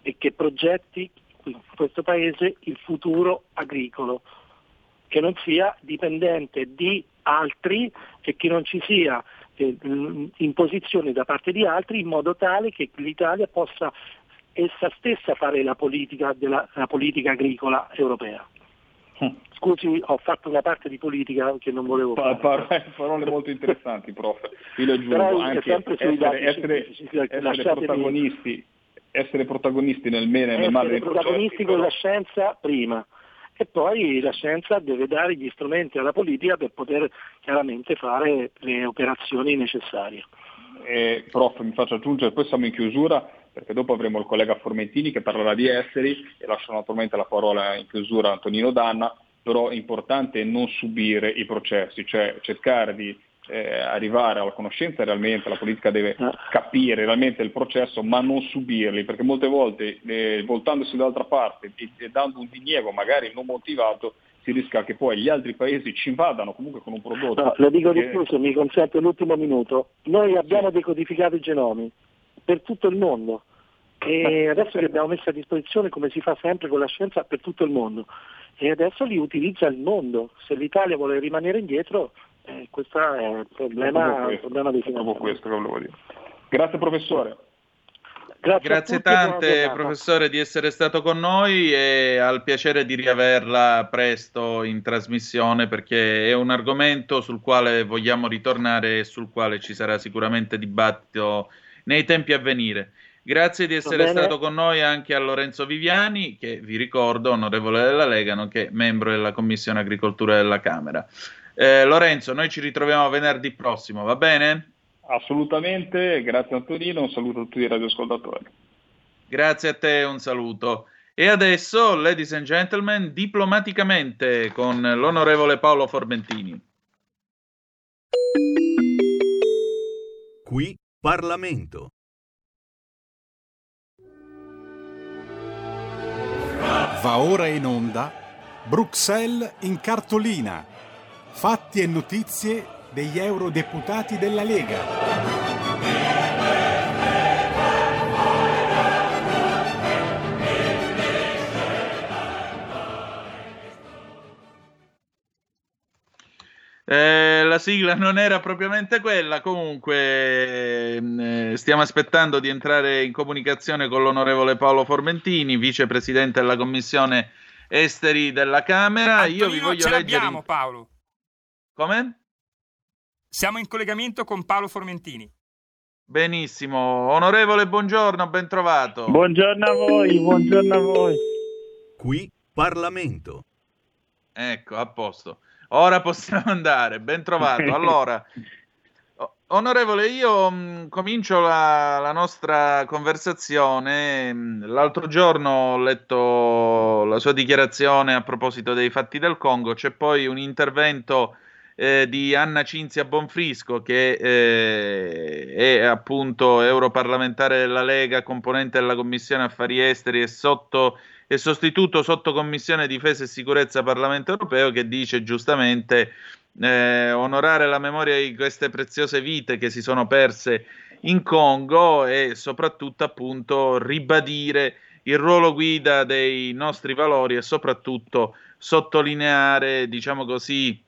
Speaker 7: e che progetti in questo Paese il futuro agricolo, che non sia dipendente di altri e che non ci sia eh, imposizioni da parte di altri in modo tale che l'Italia possa essa stessa fare la politica, della, la politica agricola europea. Hm. Scusi, ho fatto una parte di politica che non volevo
Speaker 15: fare. Parole molto interessanti, prof. Io le aggiungo anche essere, essere, essere protagonisti, essere protagonisti nel bene e nel male dei
Speaker 7: protagonisti con la scienza prima e poi la scienza deve dare gli strumenti alla politica per poter chiaramente fare le operazioni necessarie.
Speaker 15: Eh, prof, mi faccio aggiungere, poi siamo in chiusura perché dopo avremo il collega Formentini che parlerà di esteri e lascio naturalmente la parola in chiusura a Antonino Danna, però è importante non subire i processi, cioè cercare di eh, arrivare alla conoscenza realmente, la politica deve ah. capire realmente il processo ma non subirli, perché molte volte eh, voltandosi dall'altra parte e, e dando un diniego magari non motivato si rischia che poi gli altri paesi ci invadano comunque con un prodotto.
Speaker 7: No, lo dico di più se mi consente l'ultimo minuto. Noi abbiamo sì. decodificato i genomi per tutto il mondo e adesso li abbiamo messi a disposizione come si fa sempre con la scienza per tutto il mondo e adesso li utilizza il mondo. Se l'Italia vuole rimanere indietro Eh, questo è il problema, il problema di
Speaker 15: Proprio questo che volevo dire. Grazie professore.
Speaker 7: Grazie,
Speaker 4: Grazie tante, professore, di essere stato con noi e al piacere di riaverla presto in trasmissione perché è un argomento sul quale vogliamo ritornare e sul quale ci sarà sicuramente dibattito nei tempi a venire. Grazie di essere stato con noi anche a Lorenzo Viviani, che vi ricordo, onorevole della Lega, nonché membro della Commissione Agricoltura della Camera. Eh, Lorenzo, noi ci ritroviamo venerdì prossimo, va bene?
Speaker 15: Assolutamente, grazie Antonino, un saluto a tutti i radioascoltatori.
Speaker 4: Grazie a te, un saluto. E adesso, ladies and gentlemen, diplomaticamente con l'onorevole Paolo Formentini.
Speaker 8: Qui Parlamento.
Speaker 2: Va ora in onda Bruxelles in cartolina. Fatti e notizie degli eurodeputati della Lega.
Speaker 4: Eh, la sigla non era propriamente quella, comunque eh, stiamo aspettando di entrare in comunicazione con l'onorevole Paolo Formentini, vicepresidente della Commissione Esteri della Camera. Io vi
Speaker 3: Antonino,
Speaker 4: voglio
Speaker 3: ce
Speaker 4: leggere...
Speaker 3: l'abbiamo Paolo.
Speaker 4: Come?
Speaker 3: Siamo in collegamento con Paolo Formentini.
Speaker 4: Benissimo. Onorevole, buongiorno, ben trovato.
Speaker 16: Buongiorno a voi, buongiorno a voi.
Speaker 8: Qui Parlamento.
Speaker 4: Ecco, a posto. Ora possiamo andare, ben trovato. Allora, onorevole, io mh, comincio la, la nostra conversazione. Mh, L'altro giorno ho letto la sua dichiarazione a proposito dei fatti del Congo. C'è poi un intervento eh, di Anna Cinzia Bonfrisco, che eh, è appunto europarlamentare della Lega, componente della Commissione Affari Esteri e sotto e sostituto sotto Commissione Difesa e Sicurezza Parlamento Europeo, che dice giustamente eh, onorare la memoria di queste preziose vite che si sono perse in Congo e soprattutto appunto ribadire il ruolo guida dei nostri valori e soprattutto sottolineare, diciamo così,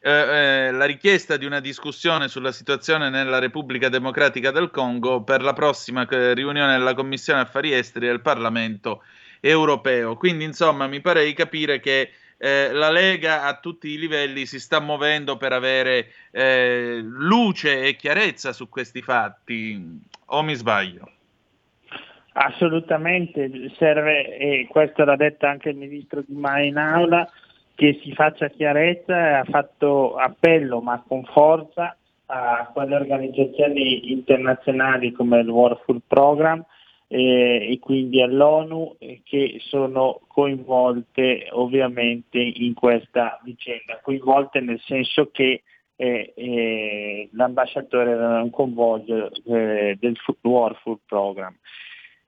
Speaker 4: eh, eh, la richiesta di una discussione sulla situazione nella Repubblica Democratica del Congo per la prossima eh, riunione della Commissione Affari Esteri del Parlamento Europeo. Quindi, insomma, mi pare di capire che eh, la Lega a tutti i livelli si sta muovendo per avere eh, luce e chiarezza su questi fatti. O mi sbaglio?
Speaker 16: Assolutamente, serve, e questo l'ha detto anche il ministro Di Maio in aula, che si faccia chiarezza ha fatto appello, ma con forza, a quelle organizzazioni internazionali come il World Food Program eh, e quindi all'ONU eh, che sono coinvolte ovviamente in questa vicenda, coinvolte nel senso che eh, eh, l'ambasciatore era un convoglio eh, del World Food Program.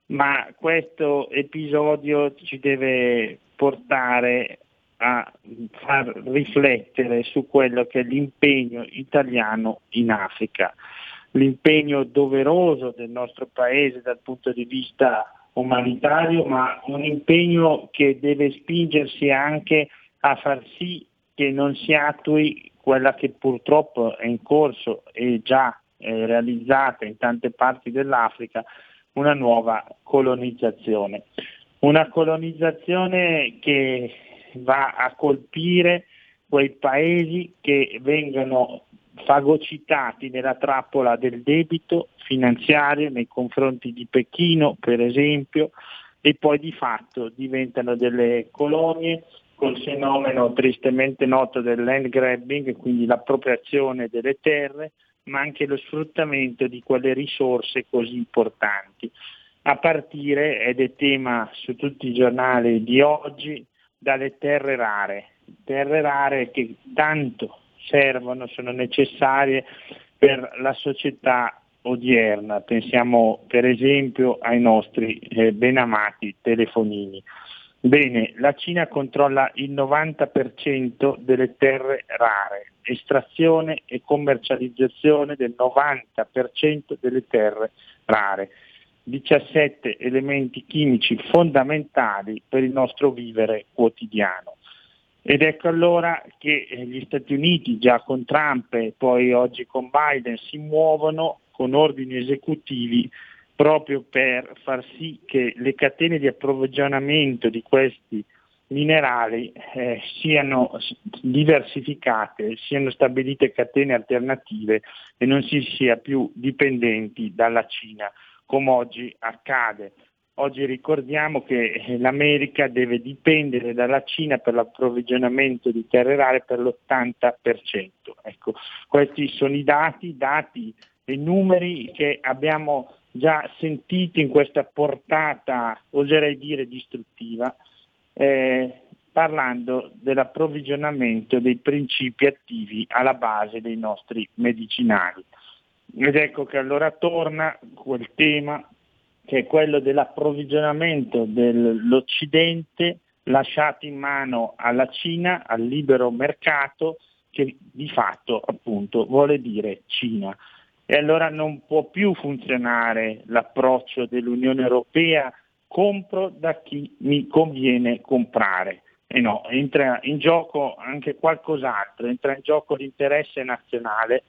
Speaker 16: Ma questo episodio ci deve portare a far riflettere su quello che è l'impegno italiano in Africa, l'impegno doveroso del nostro paese dal punto di vista umanitario, ma un impegno che deve spingersi anche a far sì che non si attui quella che purtroppo è in corso e già eh, realizzata in tante parti dell'Africa, una nuova colonizzazione. Una colonizzazione che va a colpire quei paesi che vengono fagocitati nella trappola del debito finanziario nei confronti di Pechino, per esempio, e poi di fatto diventano delle colonie col fenomeno tristemente noto del land grabbing, quindi l'appropriazione delle terre, ma anche lo sfruttamento di quelle risorse così importanti. A partire, ed è tema su tutti i giornali di oggi, dalle terre rare, terre rare che tanto servono, sono necessarie per la società odierna. Pensiamo per esempio ai nostri eh, benamati telefonini. Bene, la Cina controlla il 90% delle terre rare, estrazione e commercializzazione del 90% delle terre rare. 17 elementi chimici fondamentali per il nostro vivere quotidiano. Ed ecco allora che eh, gli Stati Uniti, già con Trump e poi oggi con Biden, si muovono con ordini esecutivi proprio per far sì che le catene di approvvigionamento di questi minerali eh, siano diversificate, siano stabilite catene alternative e non si sia più dipendenti dalla Cina, come oggi accade. Oggi ricordiamo che eh, l'America deve dipendere dalla Cina per l'approvvigionamento di terre rare per l'80%. Ecco, questi sono i dati, dati e numeri che abbiamo già sentito in questa portata, oserei dire, distruttiva, eh, parlando dell'approvvigionamento dei principi attivi alla base dei nostri medicinali. Ed ecco che allora torna quel tema che è quello dell'approvvigionamento dell'Occidente lasciato in mano alla Cina, al libero mercato, che di fatto appunto vuole dire Cina. E allora non può più funzionare l'approccio dell'Unione Europea compro da chi mi conviene comprare. E no, entra in gioco anche qualcos'altro, entra in gioco l'interesse nazionale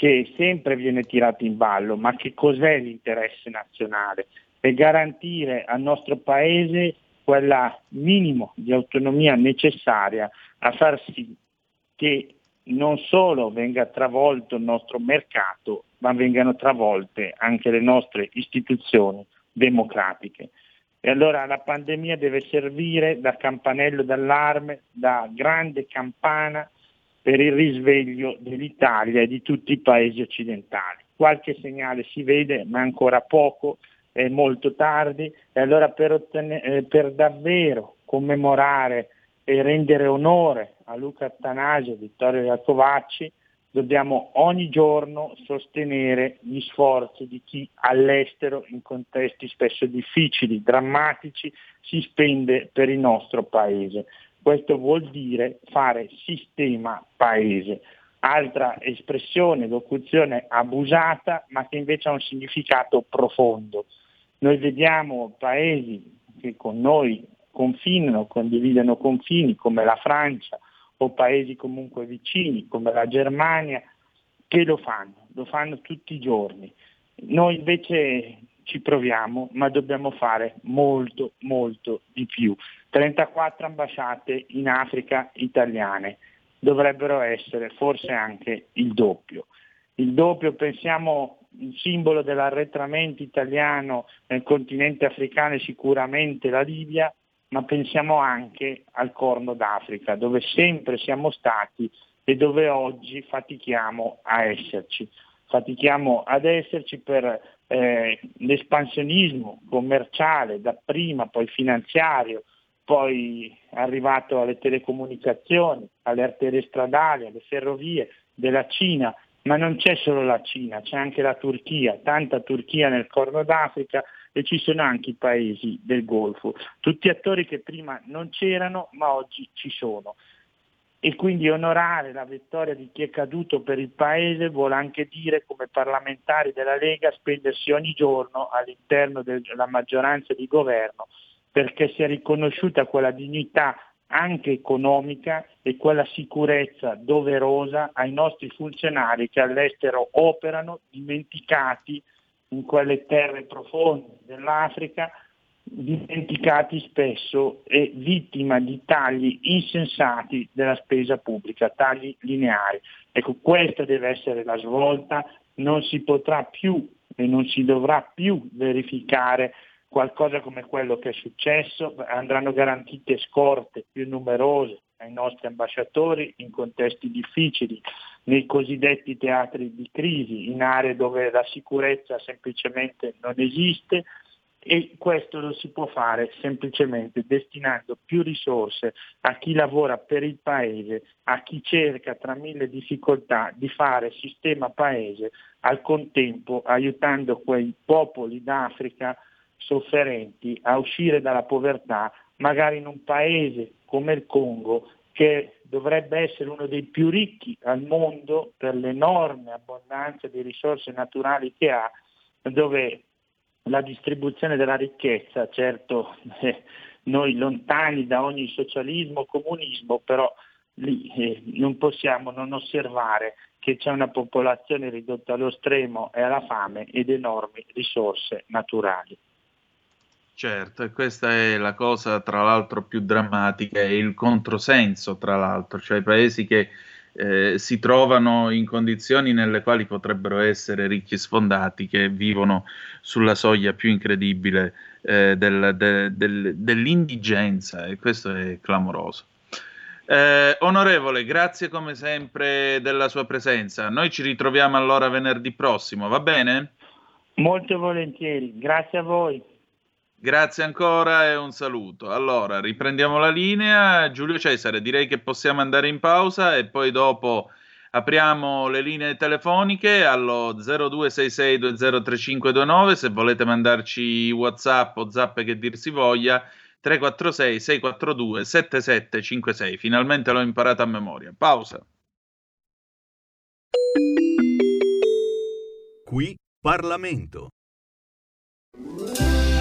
Speaker 16: che sempre viene tirato in ballo, ma che cos'è l'interesse nazionale? È garantire al nostro Paese quella minimo di autonomia necessaria a far sì che non solo venga travolto il nostro mercato, ma vengano travolte anche le nostre istituzioni democratiche. E allora la pandemia deve servire da campanello d'allarme, da grande campana per il risveglio dell'Italia e di tutti i paesi occidentali. Qualche segnale si vede, ma ancora poco, è molto tardi e allora per, ottene- eh, per davvero commemorare e rendere onore a Luca Attanasio e Vittorio Iacovacci dobbiamo ogni giorno sostenere gli sforzi di chi all'estero, in contesti spesso difficili, drammatici, si spende per il nostro Paese. Questo vuol dire fare sistema paese. Altra espressione, locuzione abusata, ma che invece ha un significato profondo. Noi vediamo paesi che con noi confinano, condividono confini, come la Francia, o paesi comunque vicini, come la Germania, che lo fanno, lo fanno tutti i giorni. Noi invece ci proviamo, ma dobbiamo fare molto, molto di più. 34 ambasciate in Africa italiane, dovrebbero essere forse anche il doppio. Il doppio, pensiamo, il simbolo dell'arretramento italiano nel continente africano è sicuramente la Libia, ma pensiamo anche al Corno d'Africa, dove sempre siamo stati e dove oggi fatichiamo a esserci. Fatichiamo ad esserci per eh, l'espansionismo commerciale, dapprima poi finanziario, poi arrivato alle telecomunicazioni, alle arterie stradali, alle ferrovie della Cina, ma non c'è solo la Cina, c'è anche la Turchia, tanta Turchia nel Corno d'Africa e ci sono anche i paesi del Golfo, tutti attori che prima non c'erano ma oggi ci sono. E quindi onorare la vittoria di chi è caduto per il Paese vuole anche dire come parlamentari della Lega spendersi ogni giorno all'interno della maggioranza di governo perché sia riconosciuta quella dignità anche economica e quella sicurezza doverosa ai nostri funzionari che all'estero operano dimenticati in quelle terre profonde dell'Africa, dimenticati spesso e vittima di tagli insensati della spesa pubblica, tagli lineari. Ecco, questa deve essere la svolta, non si potrà più e non si dovrà più verificare qualcosa come quello che è successo, andranno garantite scorte più numerose ai nostri ambasciatori in contesti difficili, nei cosiddetti teatri di crisi, in aree dove la sicurezza semplicemente non esiste e questo lo si può fare semplicemente destinando più risorse a chi lavora per il paese, a chi cerca tra mille difficoltà di fare sistema paese, al contempo aiutando quei popoli d'Africa sofferenti a uscire dalla povertà, magari in un paese come il Congo che dovrebbe essere uno dei più ricchi al mondo per l'enorme abbondanza di risorse naturali che ha, dove la distribuzione della ricchezza certo eh, noi lontani da ogni socialismo, comunismo, però lì eh, non possiamo non osservare che c'è una popolazione ridotta allo stremo e alla fame ed enormi risorse naturali.
Speaker 4: Certo, e questa è la cosa tra l'altro più drammatica, è il controsenso tra l'altro, cioè i paesi che eh, si trovano in condizioni nelle quali potrebbero essere ricchi sfondati, che vivono sulla soglia più incredibile eh, del, de, del, dell'indigenza e questo è clamoroso. Eh, onorevole, grazie come sempre della sua presenza. Noi ci ritroviamo allora venerdì prossimo, va bene?
Speaker 16: Molto volentieri, grazie a voi.
Speaker 4: Grazie ancora e un saluto. Allora, riprendiamo la linea. Giulio Cesare, direi che possiamo andare in pausa e poi dopo apriamo le linee telefoniche allo 0266203529 se volete mandarci WhatsApp o zappe che dir si voglia 346 642 7756. Finalmente l'ho imparato a memoria. Pausa.
Speaker 8: Qui Parlamento.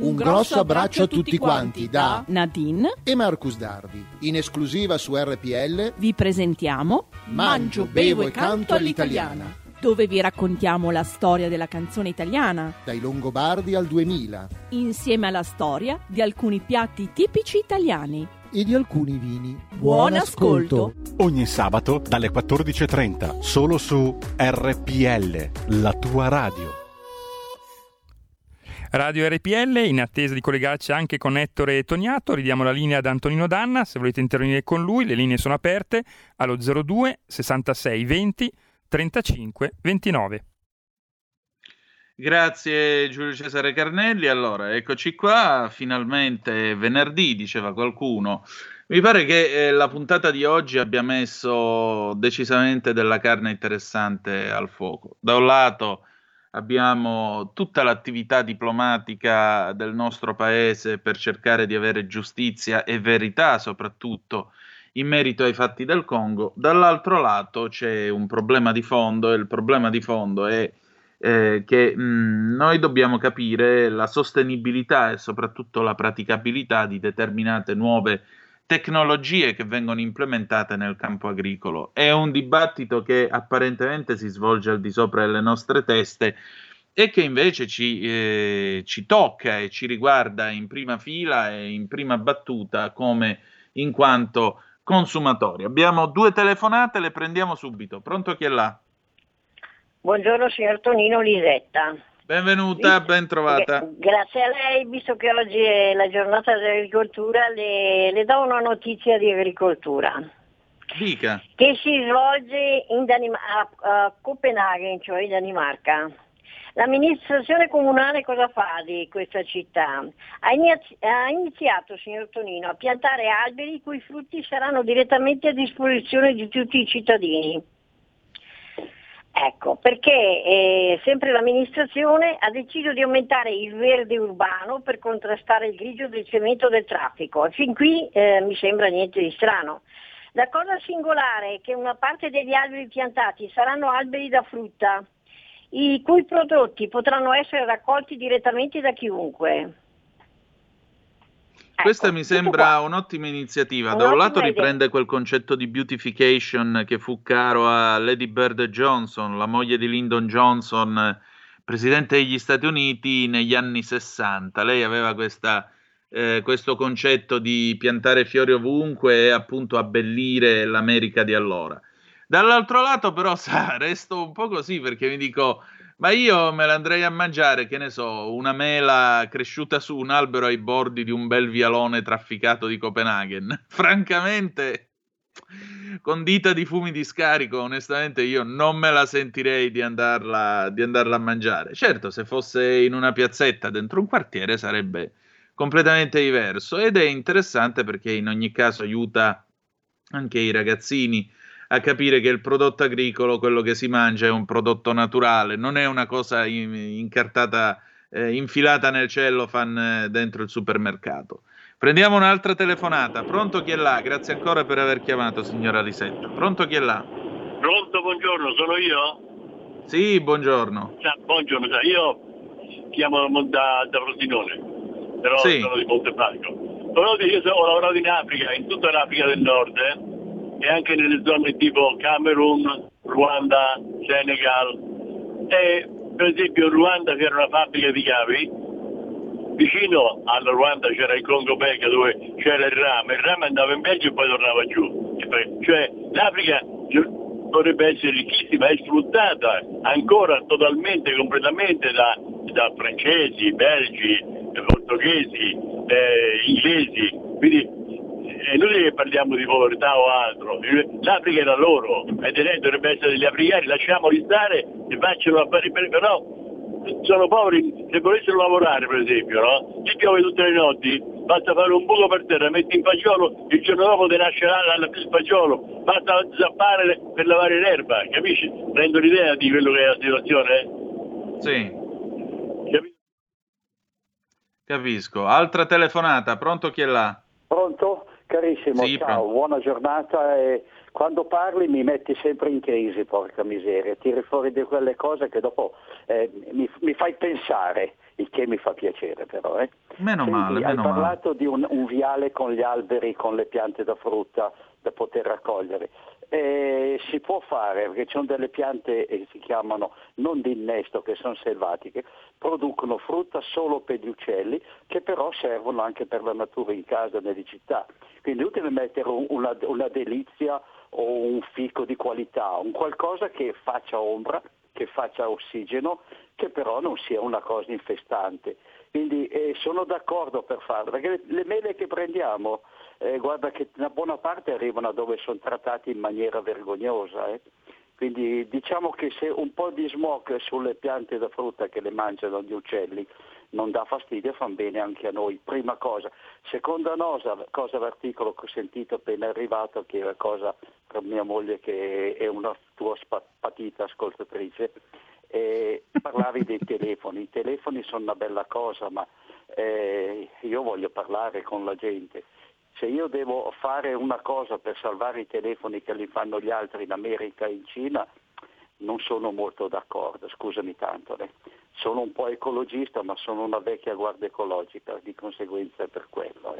Speaker 17: Un grosso abbraccio a tutti quanti da
Speaker 18: Nadine
Speaker 17: e Marcus Dardi. In esclusiva su RPL
Speaker 18: vi presentiamo
Speaker 17: Mangio, bevo e canto all'italiana.
Speaker 18: dove vi raccontiamo la storia della canzone italiana,
Speaker 17: Dai Longobardi al 2000
Speaker 18: insieme alla storia di alcuni piatti tipici italiani.
Speaker 17: e di alcuni vini.
Speaker 18: Buon ascolto.
Speaker 2: Ogni sabato dalle 14.30 solo su RPL, la tua radio.
Speaker 3: Radio RPL, in attesa di collegarci anche con Ettore Toniato, ridiamo la linea ad Antonino Danna, se volete intervenire con lui le linee sono aperte allo 02 66 20 35 29.
Speaker 4: Grazie Giulio Cesare Carnelli. Allora, eccoci qua, finalmente venerdì, diceva qualcuno. Mi pare che eh, la puntata di oggi abbia messo decisamente della carne interessante al fuoco. Da un lato abbiamo tutta l'attività diplomatica del nostro paese per cercare di avere giustizia e verità soprattutto in merito ai fatti del Congo, dall'altro lato c'è un problema di fondo e il problema di fondo è eh, che mh, noi dobbiamo capire la sostenibilità e soprattutto la praticabilità di determinate nuove tecnologie che vengono implementate nel campo agricolo. È un dibattito che apparentemente si svolge al di sopra delle nostre teste e che invece ci, eh, ci tocca e ci riguarda in prima fila e in prima battuta come in quanto consumatori. Abbiamo due telefonate, le prendiamo subito. Pronto chi è là?
Speaker 19: Buongiorno signor Tonino Lisetta.
Speaker 4: Benvenuta, ben trovata.
Speaker 19: Grazie a lei, visto che oggi è la giornata dell'agricoltura, le, le do una notizia di agricoltura
Speaker 4: Dica.
Speaker 19: che si svolge in Danim- a, a Copenaghen, cioè in Danimarca. L'amministrazione comunale cosa fa di questa città? Ha, inizi- ha iniziato, signor Tonino, a piantare alberi i cui frutti saranno direttamente a disposizione di tutti i cittadini. Ecco, perché eh, sempre l'amministrazione ha deciso di aumentare il verde urbano per contrastare il grigio del cemento del traffico e fin qui eh, mi sembra niente di strano. La cosa singolare è che una parte degli alberi piantati saranno alberi da frutta, i cui prodotti potranno essere raccolti direttamente da chiunque.
Speaker 4: Questa mi sembra un'ottima iniziativa. Da un lato
Speaker 19: idea.
Speaker 4: riprende quel concetto di beautification che fu caro a Lady Bird Johnson, la moglie di Lyndon Johnson, eh, presidente degli Stati Uniti negli anni 60. Lei aveva questa, eh, questo concetto di piantare fiori ovunque e appunto abbellire l'America di allora. Dall'altro lato, però, sa, resto un po' così perché mi dico, ma io me la andrei a mangiare, che ne so, una mela cresciuta su un albero ai bordi di un bel vialone trafficato di Copenaghen. Francamente, condita di fumi di scarico, onestamente io non me la sentirei di andarla, di andarla a mangiare. Certo, se fosse in una piazzetta dentro un quartiere sarebbe completamente diverso ed è interessante perché in ogni caso aiuta anche i ragazzini a capire che il prodotto agricolo, quello che si mangia, è un prodotto naturale, non è una cosa in, incartata, eh, infilata nel cellofan eh, dentro il supermercato. Prendiamo un'altra telefonata. Pronto chi è là? Grazie ancora per aver chiamato, signora Lisetta. Pronto chi è là?
Speaker 20: Pronto, buongiorno, sono io?
Speaker 4: Sì, buongiorno.
Speaker 20: Sa, buongiorno, sa, io chiamo da, da Frosinone, però
Speaker 4: Sì.
Speaker 20: sono di Montefalco. Però io ho lavorato in Africa, in tutta l'Africa del Nord, eh, e anche nelle zone tipo Camerun, Ruanda, Senegal. E per esempio in Ruanda c'era una fabbrica di cavi, vicino alla Ruanda c'era il Congo Belga dove c'era il rame, il rame andava in Belgio e poi tornava giù. Cioè l'Africa dovrebbe essere ricchissima, è sfruttata ancora totalmente, completamente da, da francesi, belgi, portoghesi, eh, inglesi. Quindi è inutile che parliamo di povertà o altro. L'Africa era loro, e dovrebbe essere degli africani, lasciamoli stare e facciano affari per però sono poveri, se volessero lavorare per esempio, no? Se piove tutte le notti, basta fare un buco per terra, metti in fagiolo, il giorno dopo ti nasce il fagiolo, basta zappare per lavare l'erba, capisci? Prendo l'idea di quello che è la situazione? eh?
Speaker 4: Sì. Capisco. Altra telefonata. Pronto chi è là?
Speaker 21: Pronto? Carissimo,
Speaker 4: Sì,
Speaker 21: ciao,
Speaker 4: pronto.
Speaker 21: buona giornata. E quando parli mi metti sempre in crisi, porca miseria. Tiri fuori di quelle cose che dopo eh, mi, mi fai pensare, il che mi fa piacere però. Eh.
Speaker 4: Meno
Speaker 21: Senti,
Speaker 4: male,
Speaker 21: hai
Speaker 4: meno male.
Speaker 21: parlato di un, un viale con gli alberi, con le piante da frutta da poter raccogliere. Eh, si può fare perché ci sono delle piante che si chiamano non di innesto che sono selvatiche, producono frutta solo per gli uccelli che però servono anche per la natura in casa nelle città. Quindi è utile mettere un- una, una delizia o un fico di qualità, un qualcosa che faccia ombra, che faccia ossigeno, che però non sia una cosa infestante. Quindi eh, sono d'accordo per farlo, perché le, le mele che prendiamo, eh, guarda che una buona parte arrivano dove sono trattati in maniera vergognosa. eh. Quindi diciamo che se un po' di smog sulle piante da frutta che le mangiano gli uccelli non dà fastidio, fanno bene anche a noi. Prima cosa. Seconda cosa, cosa l'articolo che ho sentito appena arrivato, che è la cosa per mia moglie che è una tua patita ascoltatrice, eh, parlavi dei telefoni. I telefoni sono una bella cosa, ma eh, io voglio parlare con la gente. Se io devo fare una cosa per salvare i telefoni che li fanno gli altri in America e in Cina, non sono molto d'accordo, scusami tanto. eh. Sono un po' ecologista, ma sono una vecchia guardia ecologica, di conseguenza è per quello.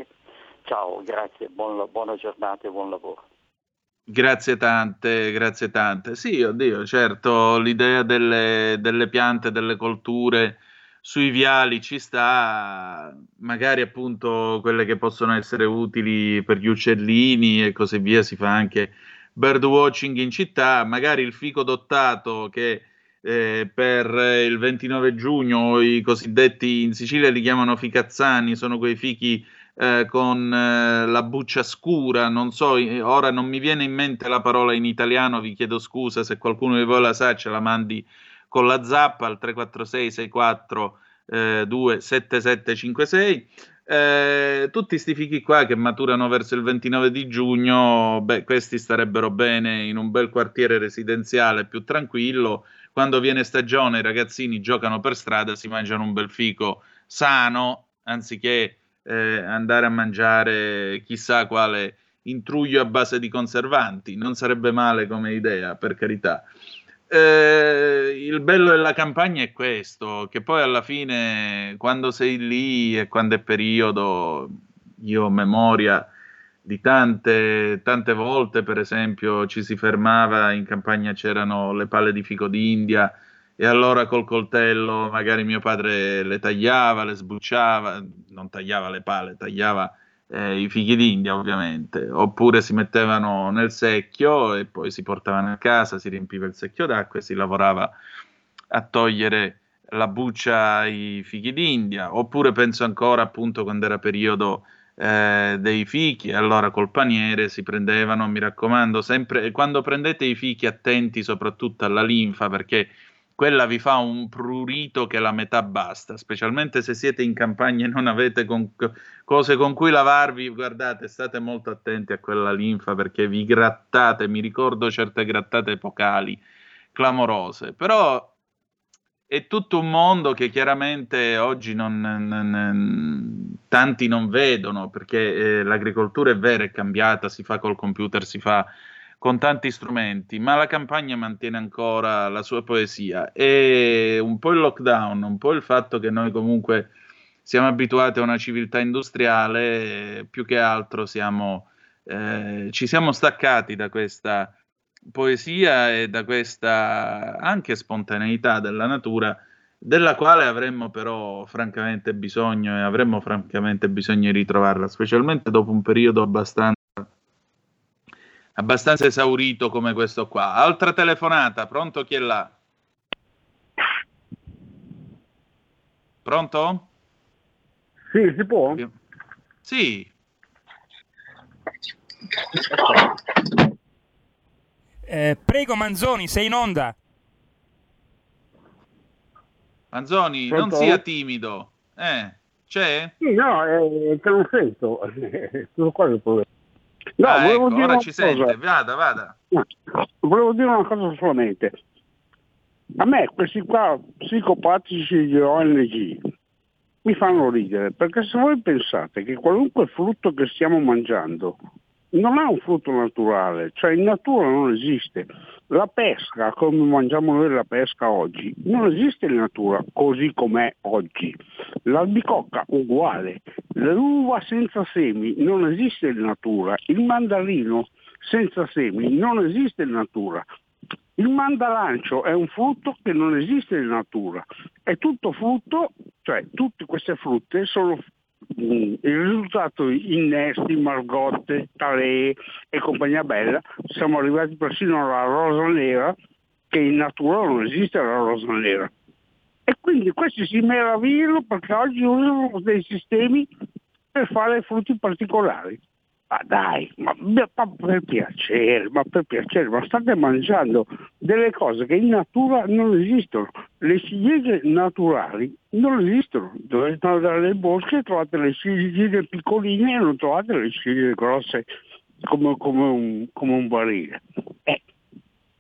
Speaker 21: Ciao, grazie, buon- buona giornata e buon lavoro.
Speaker 4: Grazie tante, grazie tante. Sì, oddio, certo, l'idea delle, delle piante, delle colture sui viali ci sta, magari appunto quelle che possono essere utili per gli uccellini e così via, si fa anche bird watching in città, magari il fico dottato che eh, per il 29 giugno i cosiddetti in Sicilia li chiamano ficazzani, sono quei fichi eh, con eh, la buccia scura, non so, ora non mi viene in mente la parola in italiano, vi chiedo scusa se qualcuno di voi la sa, ce la mandi con la zappa al 346 64 eh, 27756. Eh, tutti sti fichi qua che maturano verso il 29 di giugno, beh, questi starebbero bene in un bel quartiere residenziale più tranquillo. Quando viene stagione, i ragazzini giocano per strada, si mangiano un bel fico sano, anziché eh, andare a mangiare chissà quale intruglio a base di conservanti. Non sarebbe male come idea, per carità. Eh, il bello della campagna è questo, che poi alla fine, quando sei lì e quando è periodo, io ho memoria di tante, tante volte, per esempio, ci si fermava, in campagna c'erano le pale di fico d'India e allora col coltello magari mio padre le tagliava, le sbucciava, non tagliava le pale, tagliava eh, i fichi d'India ovviamente, oppure si mettevano nel secchio e poi si portavano a casa, si riempiva il secchio d'acqua e si lavorava a togliere la buccia ai fichi d'India, oppure penso ancora appunto quando era periodo eh, dei fichi, allora col paniere si prendevano, mi raccomando, sempre quando prendete i fichi attenti soprattutto alla linfa perché quella vi fa un prurito che la metà basta, specialmente se siete in campagna e non avete con, cose con cui lavarvi, guardate, state molto attenti a quella linfa perché vi grattate, mi ricordo certe grattate epocali clamorose, però è tutto un mondo che chiaramente oggi non, non, tanti non vedono perché eh, l'agricoltura è vera, è cambiata, si fa col computer, si fa con tanti strumenti, ma la campagna mantiene ancora la sua poesia. E un po' il lockdown, un po' il fatto che noi comunque siamo abituati a una civiltà industriale, più che altro siamo, eh, ci siamo staccati da questa poesia e da questa anche spontaneità della natura della quale avremmo però francamente bisogno e avremmo francamente bisogno di ritrovarla, specialmente dopo un periodo abbastanza abbastanza esaurito come questo qua. Altra telefonata, pronto chi è là? Pronto?
Speaker 22: Sì, si può?
Speaker 4: Sì.
Speaker 3: Eh, prego Manzoni, sei in onda.
Speaker 4: Manzoni,
Speaker 22: Pronto?
Speaker 4: non sia timido. Eh, c'è?
Speaker 22: Sì, no, è che non sento. Tutto qua il problema. No,
Speaker 4: Ah, ecco,
Speaker 22: dire
Speaker 4: ora ci
Speaker 22: cosa.
Speaker 4: sente, vada, vada.
Speaker 22: No, Volevo dire una cosa solamente. A me questi qua psicopatici di ONG mi fanno ridere, perché se voi pensate che qualunque frutto che stiamo mangiando non è un frutto naturale, cioè in natura non esiste. La pesca, come mangiamo noi la pesca oggi, non esiste in natura così com'è oggi. L'albicocca uguale, l'uva senza semi non esiste in natura, il mandarino senza semi non esiste in natura. Il mandarancio è un frutto che non esiste in natura, è tutto frutto, cioè tutte queste frutte sono il risultato innesti, margotte, talee e compagnia bella, siamo arrivati persino alla rosa nera, che in natura non esiste la rosa nera. E quindi questi si meravigliano perché oggi usano dei sistemi per fare frutti particolari. Ma dai, ma, ma per piacere, ma per piacere, ma state mangiando delle cose che in natura non esistono. Le ciliegie naturali non esistono. Dovete andare nei boschi e trovate le ciliegie piccoline e non trovate le ciliegie grosse come, come un, come un barile. Eh,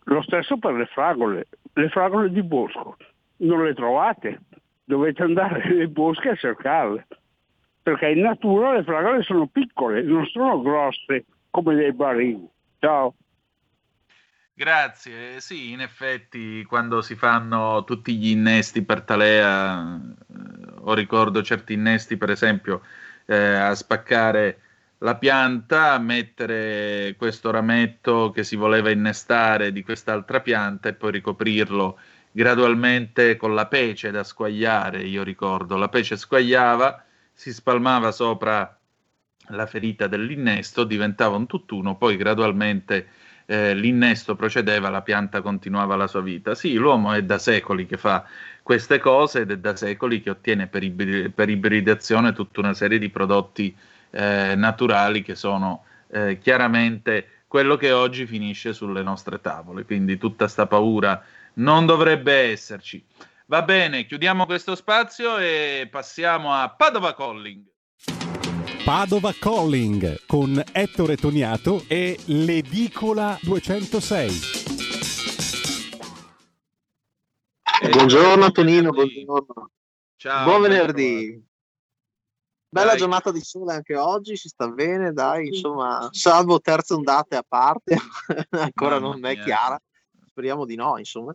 Speaker 22: lo stesso per le fragole, le fragole di bosco. Non le trovate, dovete andare nei boschi a cercarle perché in natura le fragole sono piccole, non sono grosse come dei barili. Ciao.
Speaker 4: Grazie, sì, in effetti quando si fanno tutti gli innesti per talea, eh, o ricordo certi innesti per esempio eh, a spaccare la pianta, mettere questo rametto che si voleva innestare di quest'altra pianta e poi ricoprirlo gradualmente con la pece da squagliare, io ricordo, la pece squagliava, si spalmava sopra la ferita dell'innesto, diventava un tutt'uno, poi gradualmente eh, l'innesto procedeva, la pianta continuava la sua vita. Sì, l'uomo è da secoli che fa queste cose ed è da secoli che ottiene per, ibri- per ibridazione tutta una serie di prodotti eh, naturali che sono eh, chiaramente quello che oggi finisce sulle nostre tavole. Quindi tutta sta paura non dovrebbe esserci. Va bene, chiudiamo questo spazio e passiamo a Padova Calling.
Speaker 2: Padova Calling con Ettore Toniato e l'Edicola 206.
Speaker 23: Buongiorno Tonino, buongiorno.
Speaker 4: Ciao,
Speaker 23: Buon venerdì. Bella
Speaker 4: Dai.
Speaker 23: giornata di sole anche oggi, si sta bene, dai, insomma, salvo terze ondate a parte, ancora
Speaker 4: Mamma
Speaker 23: non è chiara, speriamo di no, insomma.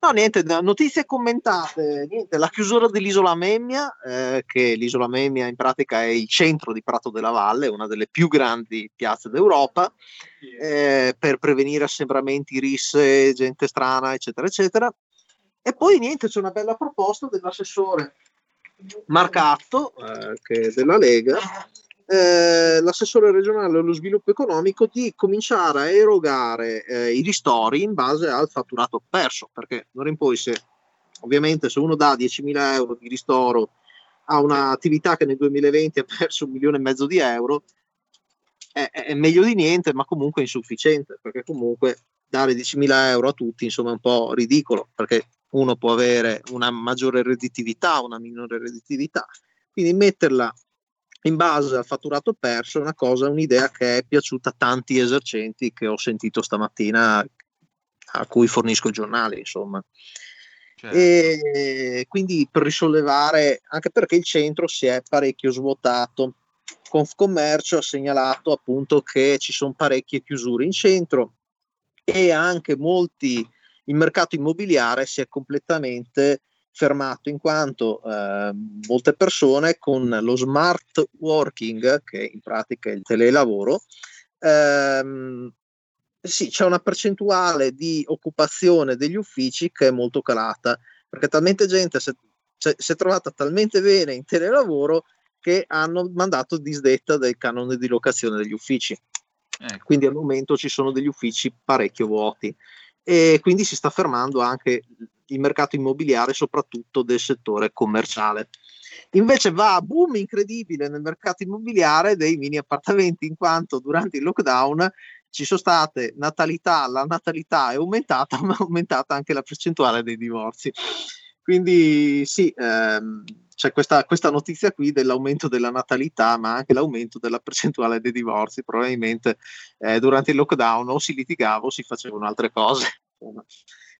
Speaker 23: No, niente, no- notizie commentate, niente, la chiusura dell'isola Memmia, eh, che l'isola Memmia in pratica è il centro di Prato della Valle, una delle più grandi piazze d'Europa, eh, per prevenire assembramenti, risse, gente strana, eccetera, eccetera. E poi niente, c'è una bella proposta dell'assessore Marcatto, eh, che è della Lega, eh, l'assessore regionale allo sviluppo economico di cominciare a erogare eh, i ristori in base al fatturato perso, perché d'ora in poi se ovviamente se uno dà 10.000 euro di ristoro a un'attività che nel 2020 ha perso un milione e mezzo di euro, è, è meglio di niente, ma comunque insufficiente, perché comunque dare 10.000 euro a tutti insomma è un po' ridicolo, perché uno può avere una maggiore redditività, una minore redditività, quindi metterla in base al fatturato perso è una cosa, un'idea che è piaciuta a tanti esercenti che ho sentito stamattina a cui fornisco i giornali, insomma. Certo. E quindi per risollevare, anche perché il centro si è parecchio svuotato. Confcommercio ha segnalato appunto che ci sono parecchie chiusure in centro e anche molti, il mercato immobiliare si è completamente fermato in quanto eh, molte persone con lo smart working, che in pratica è il telelavoro, ehm, sì, c'è una percentuale di occupazione degli uffici che è molto calata, perché talmente gente si è, si è trovata talmente bene in telelavoro che hanno mandato disdetta del canone di locazione degli uffici. Ecco. Quindi al momento ci sono degli uffici parecchio vuoti e quindi si sta fermando anche il mercato immobiliare, soprattutto del settore commerciale. Invece va a boom incredibile nel mercato immobiliare dei mini appartamenti, in quanto durante il lockdown ci sono state natalità, la natalità è aumentata, ma è aumentata anche la percentuale dei divorzi. Quindi sì, ehm, c'è questa, questa, notizia qui dell'aumento della natalità, ma anche l'aumento della percentuale dei divorzi. Probabilmente eh, durante il lockdown o si litigava o si facevano altre cose.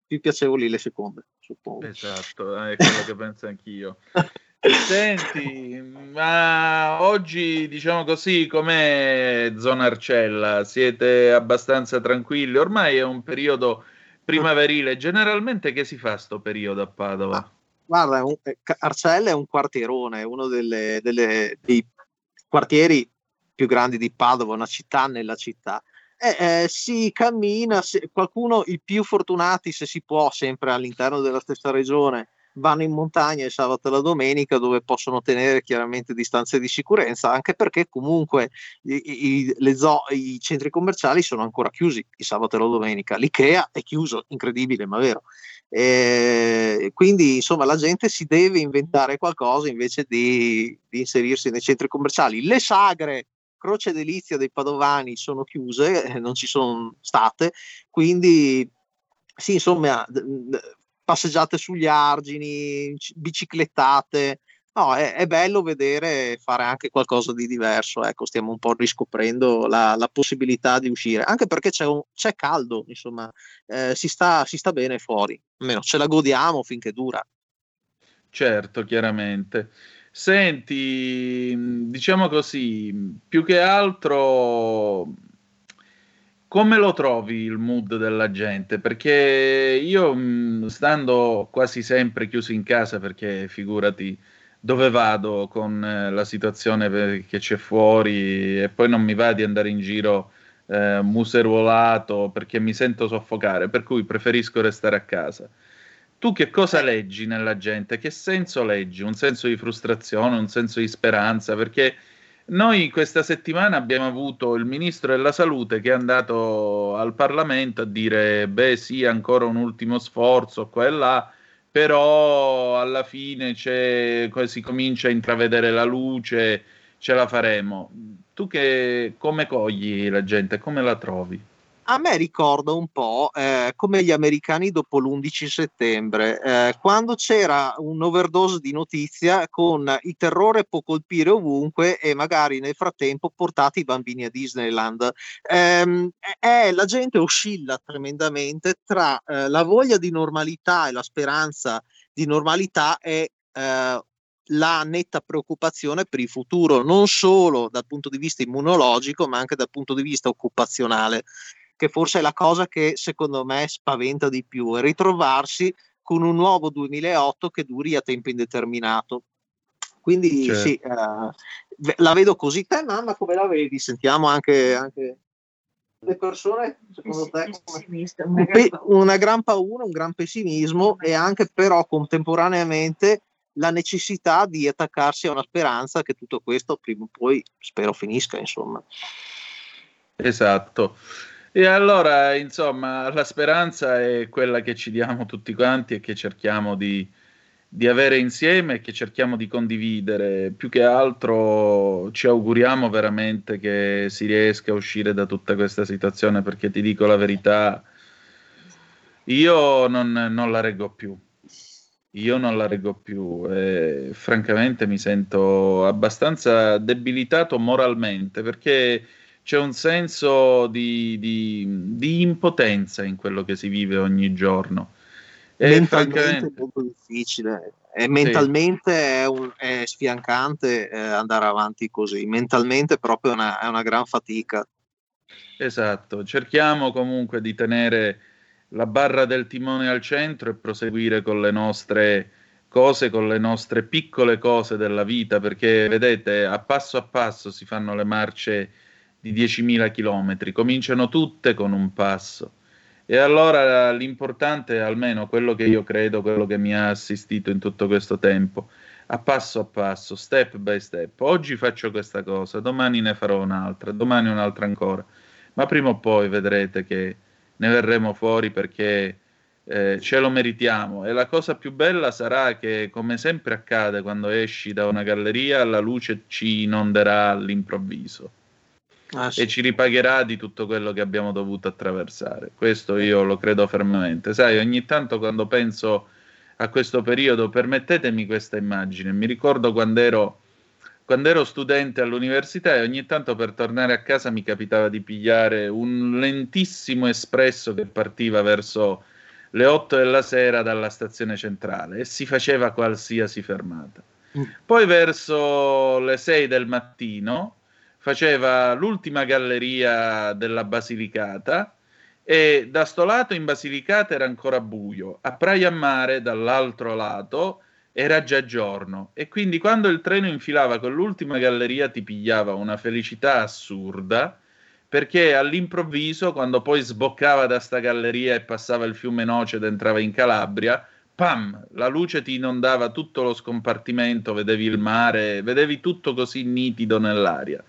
Speaker 23: Più piacevoli le seconde, suppongo.
Speaker 4: Esatto, è quello che penso anch'io. Senti, ma oggi diciamo così, com'è zona Arcella? Siete abbastanza tranquilli? Ormai è un periodo primaverile. Generalmente che si fa sto periodo a Padova? Ah,
Speaker 23: guarda, un, Arcella è un quartierone, è uno delle, delle, dei quartieri più grandi di Padova, una città nella città. Eh, eh, si cammina, se, qualcuno, i più fortunati se si può, sempre all'interno della stessa regione, vanno in montagna il sabato e la domenica dove possono tenere chiaramente distanze di sicurezza, anche perché comunque i, i, zo- i centri commerciali sono ancora chiusi il sabato e la domenica. L'IKEA è chiuso, incredibile ma vero. E quindi insomma la gente si deve inventare qualcosa invece di, di inserirsi nei centri commerciali. Le sagre Croce Delizia dei Padovani sono chiuse, eh, non ci sono state, quindi sì, insomma, passeggiate sugli argini, biciclettate. No, è, è, bello vedere fare anche qualcosa di diverso. Ecco, stiamo un po' riscoprendo la, la possibilità di uscire, anche perché c'è, un, c'è caldo, insomma, eh, si, sta, si sta bene fuori, almeno ce la godiamo finché dura.
Speaker 4: Certo, chiaramente. Senti, diciamo così, più che altro come lo trovi il mood della gente? Perché io, mm, stando quasi sempre chiuso in casa, perché figurati dove vado con eh, la situazione che c'è fuori e poi non mi va di andare in giro eh, museruolato perché mi sento soffocare, per cui preferisco restare a casa. Tu che cosa leggi nella gente? Che senso leggi? Un senso di frustrazione, un senso di speranza? Perché noi questa settimana abbiamo avuto il ministro della salute che è andato al Parlamento a dire: beh, sì, ancora un ultimo sforzo qua e là, però alla fine si comincia a intravedere la luce, ce la faremo. Tu che, come cogli la gente, come la trovi?
Speaker 23: A me ricorda un po' eh, come gli americani dopo l'11 settembre, eh, quando c'era un overdose di notizia con il terrore può colpire ovunque e magari nel frattempo portati i bambini a Disneyland. Eh, la gente oscilla tremendamente tra eh, la voglia di normalità e la speranza di normalità e eh, la netta preoccupazione per il futuro, non solo dal punto di vista immunologico, ma anche dal punto di vista occupazionale che forse è la cosa che secondo me spaventa di più, è ritrovarsi con un nuovo 2008 che duri a tempo indeterminato. Quindi certo. sì, eh, la vedo così. Te, mamma, come la vedi? Sentiamo anche, anche le persone, secondo te, una gran paura, un gran pessimismo e anche però contemporaneamente la necessità di attaccarsi a una speranza che tutto questo prima o poi spero finisca, insomma.
Speaker 4: Esatto. E allora, insomma, la speranza è quella che ci diamo tutti quanti e che cerchiamo di, di avere insieme e che cerchiamo di condividere. Più che altro ci auguriamo veramente che si riesca a uscire da tutta questa situazione, perché ti dico la verità, io non, non la reggo più. Io non la reggo più e francamente mi sento abbastanza debilitato moralmente perché c'è un senso di, di, di impotenza in quello che si vive ogni giorno. E
Speaker 23: mentalmente
Speaker 4: francamente-
Speaker 23: è molto difficile e mentalmente è, un- è sfiancante eh, andare avanti così, mentalmente proprio è una, è una gran fatica.
Speaker 4: Esatto, cerchiamo comunque di tenere la barra del timone al centro e proseguire con le nostre cose, con le nostre piccole cose della vita, perché vedete, a passo a passo si fanno le marce di 10.000 chilometri, cominciano tutte con un passo. E allora l'importante è almeno quello che io credo, quello che mi ha assistito in tutto questo tempo, a passo a passo, step by step. Oggi faccio questa cosa, domani ne farò un'altra, domani un'altra ancora, ma prima o poi vedrete che ne verremo fuori perché eh, ce lo meritiamo. E la cosa più bella sarà che, come sempre accade quando esci da una galleria, la luce ci inonderà all'improvviso
Speaker 23: Ah, sì.
Speaker 4: e ci ripagherà di tutto quello che abbiamo dovuto attraversare. Questo io lo credo fermamente. Sai, ogni tanto quando penso a questo periodo, permettetemi questa immagine, mi ricordo quando ero, quando ero studente all'università e ogni tanto per tornare a casa mi capitava di pigliare un lentissimo espresso che partiva verso le 8 della sera dalla stazione centrale e si faceva qualsiasi fermata. Poi verso le 6 del mattino faceva l'ultima galleria della Basilicata e da sto lato in Basilicata era ancora buio, a Praia Mare dall'altro lato era già giorno e quindi quando il treno infilava con l'ultima galleria ti pigliava una felicità assurda perché all'improvviso quando poi sboccava da sta galleria e passava il fiume Noce ed entrava in Calabria pam, la luce ti inondava tutto lo scompartimento, vedevi il mare, vedevi tutto così nitido nell'aria.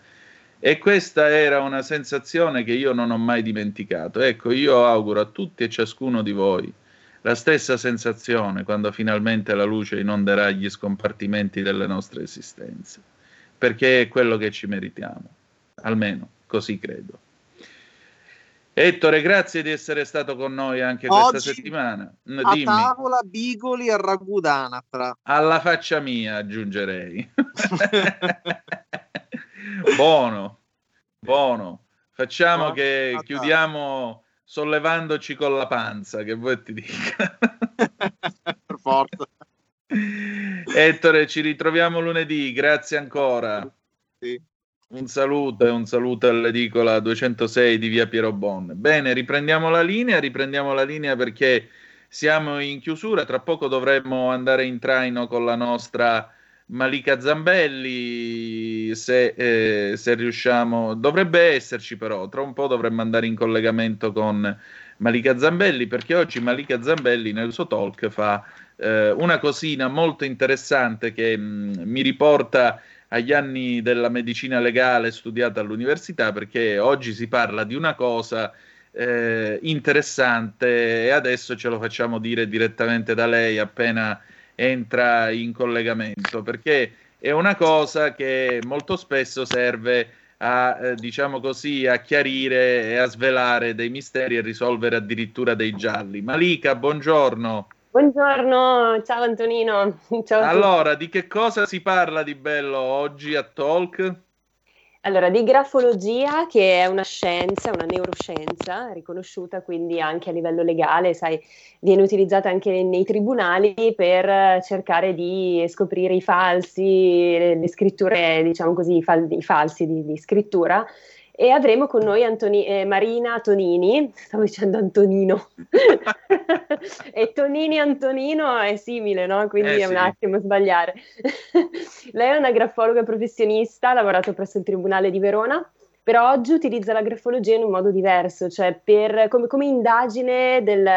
Speaker 4: E questa era una sensazione che io non ho mai dimenticato. Ecco, io auguro a tutti e ciascuno di voi la stessa sensazione quando finalmente la luce inonderà gli scompartimenti delle nostre esistenze, perché è quello che ci meritiamo, almeno così credo. Ettore, grazie di essere stato con noi anche questa
Speaker 23: Oggi
Speaker 4: settimana. N-
Speaker 23: A
Speaker 4: Dimmi,
Speaker 23: tavola Bigoli al ragù d'anatra.
Speaker 4: alla faccia mia aggiungerei. buono, buono. Facciamo
Speaker 23: No?
Speaker 4: che
Speaker 23: Ah,
Speaker 4: chiudiamo sollevandoci con la panza, che vuoi ti dica.
Speaker 23: per forza.
Speaker 4: Ettore, ci ritroviamo lunedì, grazie ancora.
Speaker 23: Sì.
Speaker 4: Un saluto e un saluto all'edicola 206 di via Piero Bon. Bene, riprendiamo la linea, riprendiamo la linea perché siamo in chiusura, tra poco dovremmo andare in traino con la nostra Malika Zambelli, se, eh, se riusciamo, dovrebbe esserci però, tra un po' dovremmo andare in collegamento con Malika Zambelli perché oggi Malika Zambelli nel suo talk fa eh, una cosina molto interessante che mh, mi riporta agli anni della medicina legale studiata all'università perché oggi si parla di una cosa eh, interessante e adesso ce lo facciamo dire direttamente da lei appena entra in collegamento perché è una cosa che molto spesso serve a, eh, diciamo così, a chiarire e a svelare dei misteri e risolvere addirittura dei gialli. Malika, buongiorno.
Speaker 24: Buongiorno, ciao Antonino. Ciao.
Speaker 4: Allora, di che cosa si parla di bello oggi a Talk?
Speaker 24: Allora, di grafologia, che è una scienza, una neuroscienza riconosciuta quindi anche a livello legale, sai, viene utilizzata anche nei, tribunali per cercare di scoprire i falsi, le, le scritture, diciamo così, i, fal- i falsi di, di scrittura. E avremo con noi Antoni- eh, Marina Tonini, stavo dicendo Antonino, e Tonini Antonino è simile, no? Quindi
Speaker 25: Eh,
Speaker 24: è un
Speaker 25: sì.
Speaker 24: attimo sbagliare. Lei è una grafologa professionista, ha lavorato presso il Tribunale di Verona però oggi utilizza la grafologia in un modo diverso, cioè per, come, come, indagine del,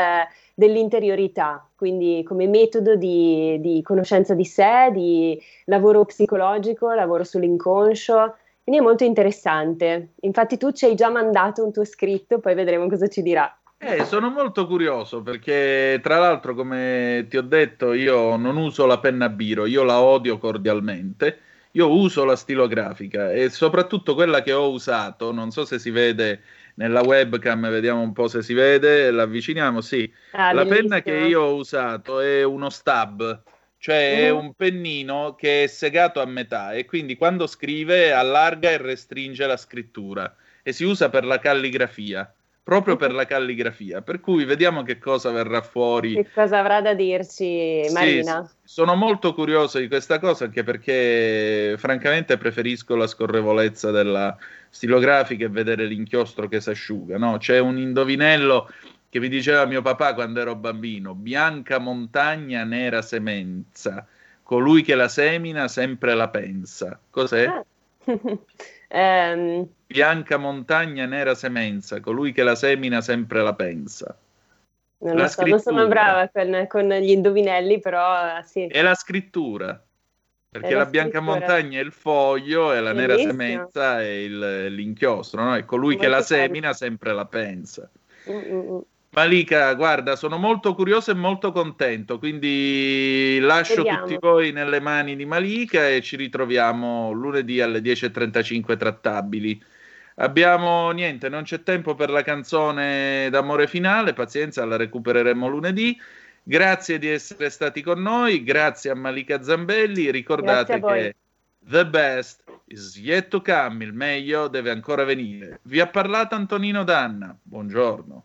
Speaker 24: dell'interiorità, quindi come metodo di, di, conoscenza di sé, di lavoro psicologico, lavoro sull'inconscio. Quindi è molto interessante. Infatti tu ci hai già mandato un tuo scritto, poi vedremo cosa ci dirà.
Speaker 4: Eh, sono molto curioso perché tra l'altro, come ti ho detto, io non uso la penna biro, io la odio cordialmente. Io uso la stilografica e soprattutto quella che ho usato, non so se si vede nella webcam, vediamo un po' se si vede, l'avviciniamo, sì. Ah, la bellissimo. penna che io ho usato è uno stab, cioè è un pennino che è segato a metà e quindi quando scrive allarga e restringe la scrittura e si usa per la calligrafia proprio per la calligrafia. Per cui vediamo che cosa verrà fuori.
Speaker 24: Che cosa avrà da dirci Marina?
Speaker 4: Sì, sono molto curioso di questa cosa anche perché francamente preferisco la scorrevolezza della stilografica e vedere l'inchiostro che si asciuga. No? C'è un indovinello che mi diceva mio papà quando ero bambino: bianca montagna, nera semenza. Colui che la semina sempre la pensa. Cos'è? Ah. um... Bianca montagna, nera semenza, colui che la semina sempre la pensa.
Speaker 24: Non, la so, non sono brava con, con, gli indovinelli, però sì.
Speaker 4: È la scrittura. Perché la, la bianca montagna è il foglio e la Bellissimo. nera semenza è il, l'inchiostro, no? E colui Come che la semina sempre la pensa. Mm-mm. Malika, guarda, sono molto curioso e molto contento, quindi lascio Vediamo. tutti voi nelle mani di Malika e ci ritroviamo lunedì alle 10.35 trattabili. Abbiamo niente, non c'è tempo per la canzone d'amore finale, pazienza, la recupereremo lunedì. Grazie di essere stati con noi, grazie a Malika Zambelli, ricordate che the best is yet to come, il meglio deve ancora venire. Vi ha parlato Antonino Danna, buongiorno.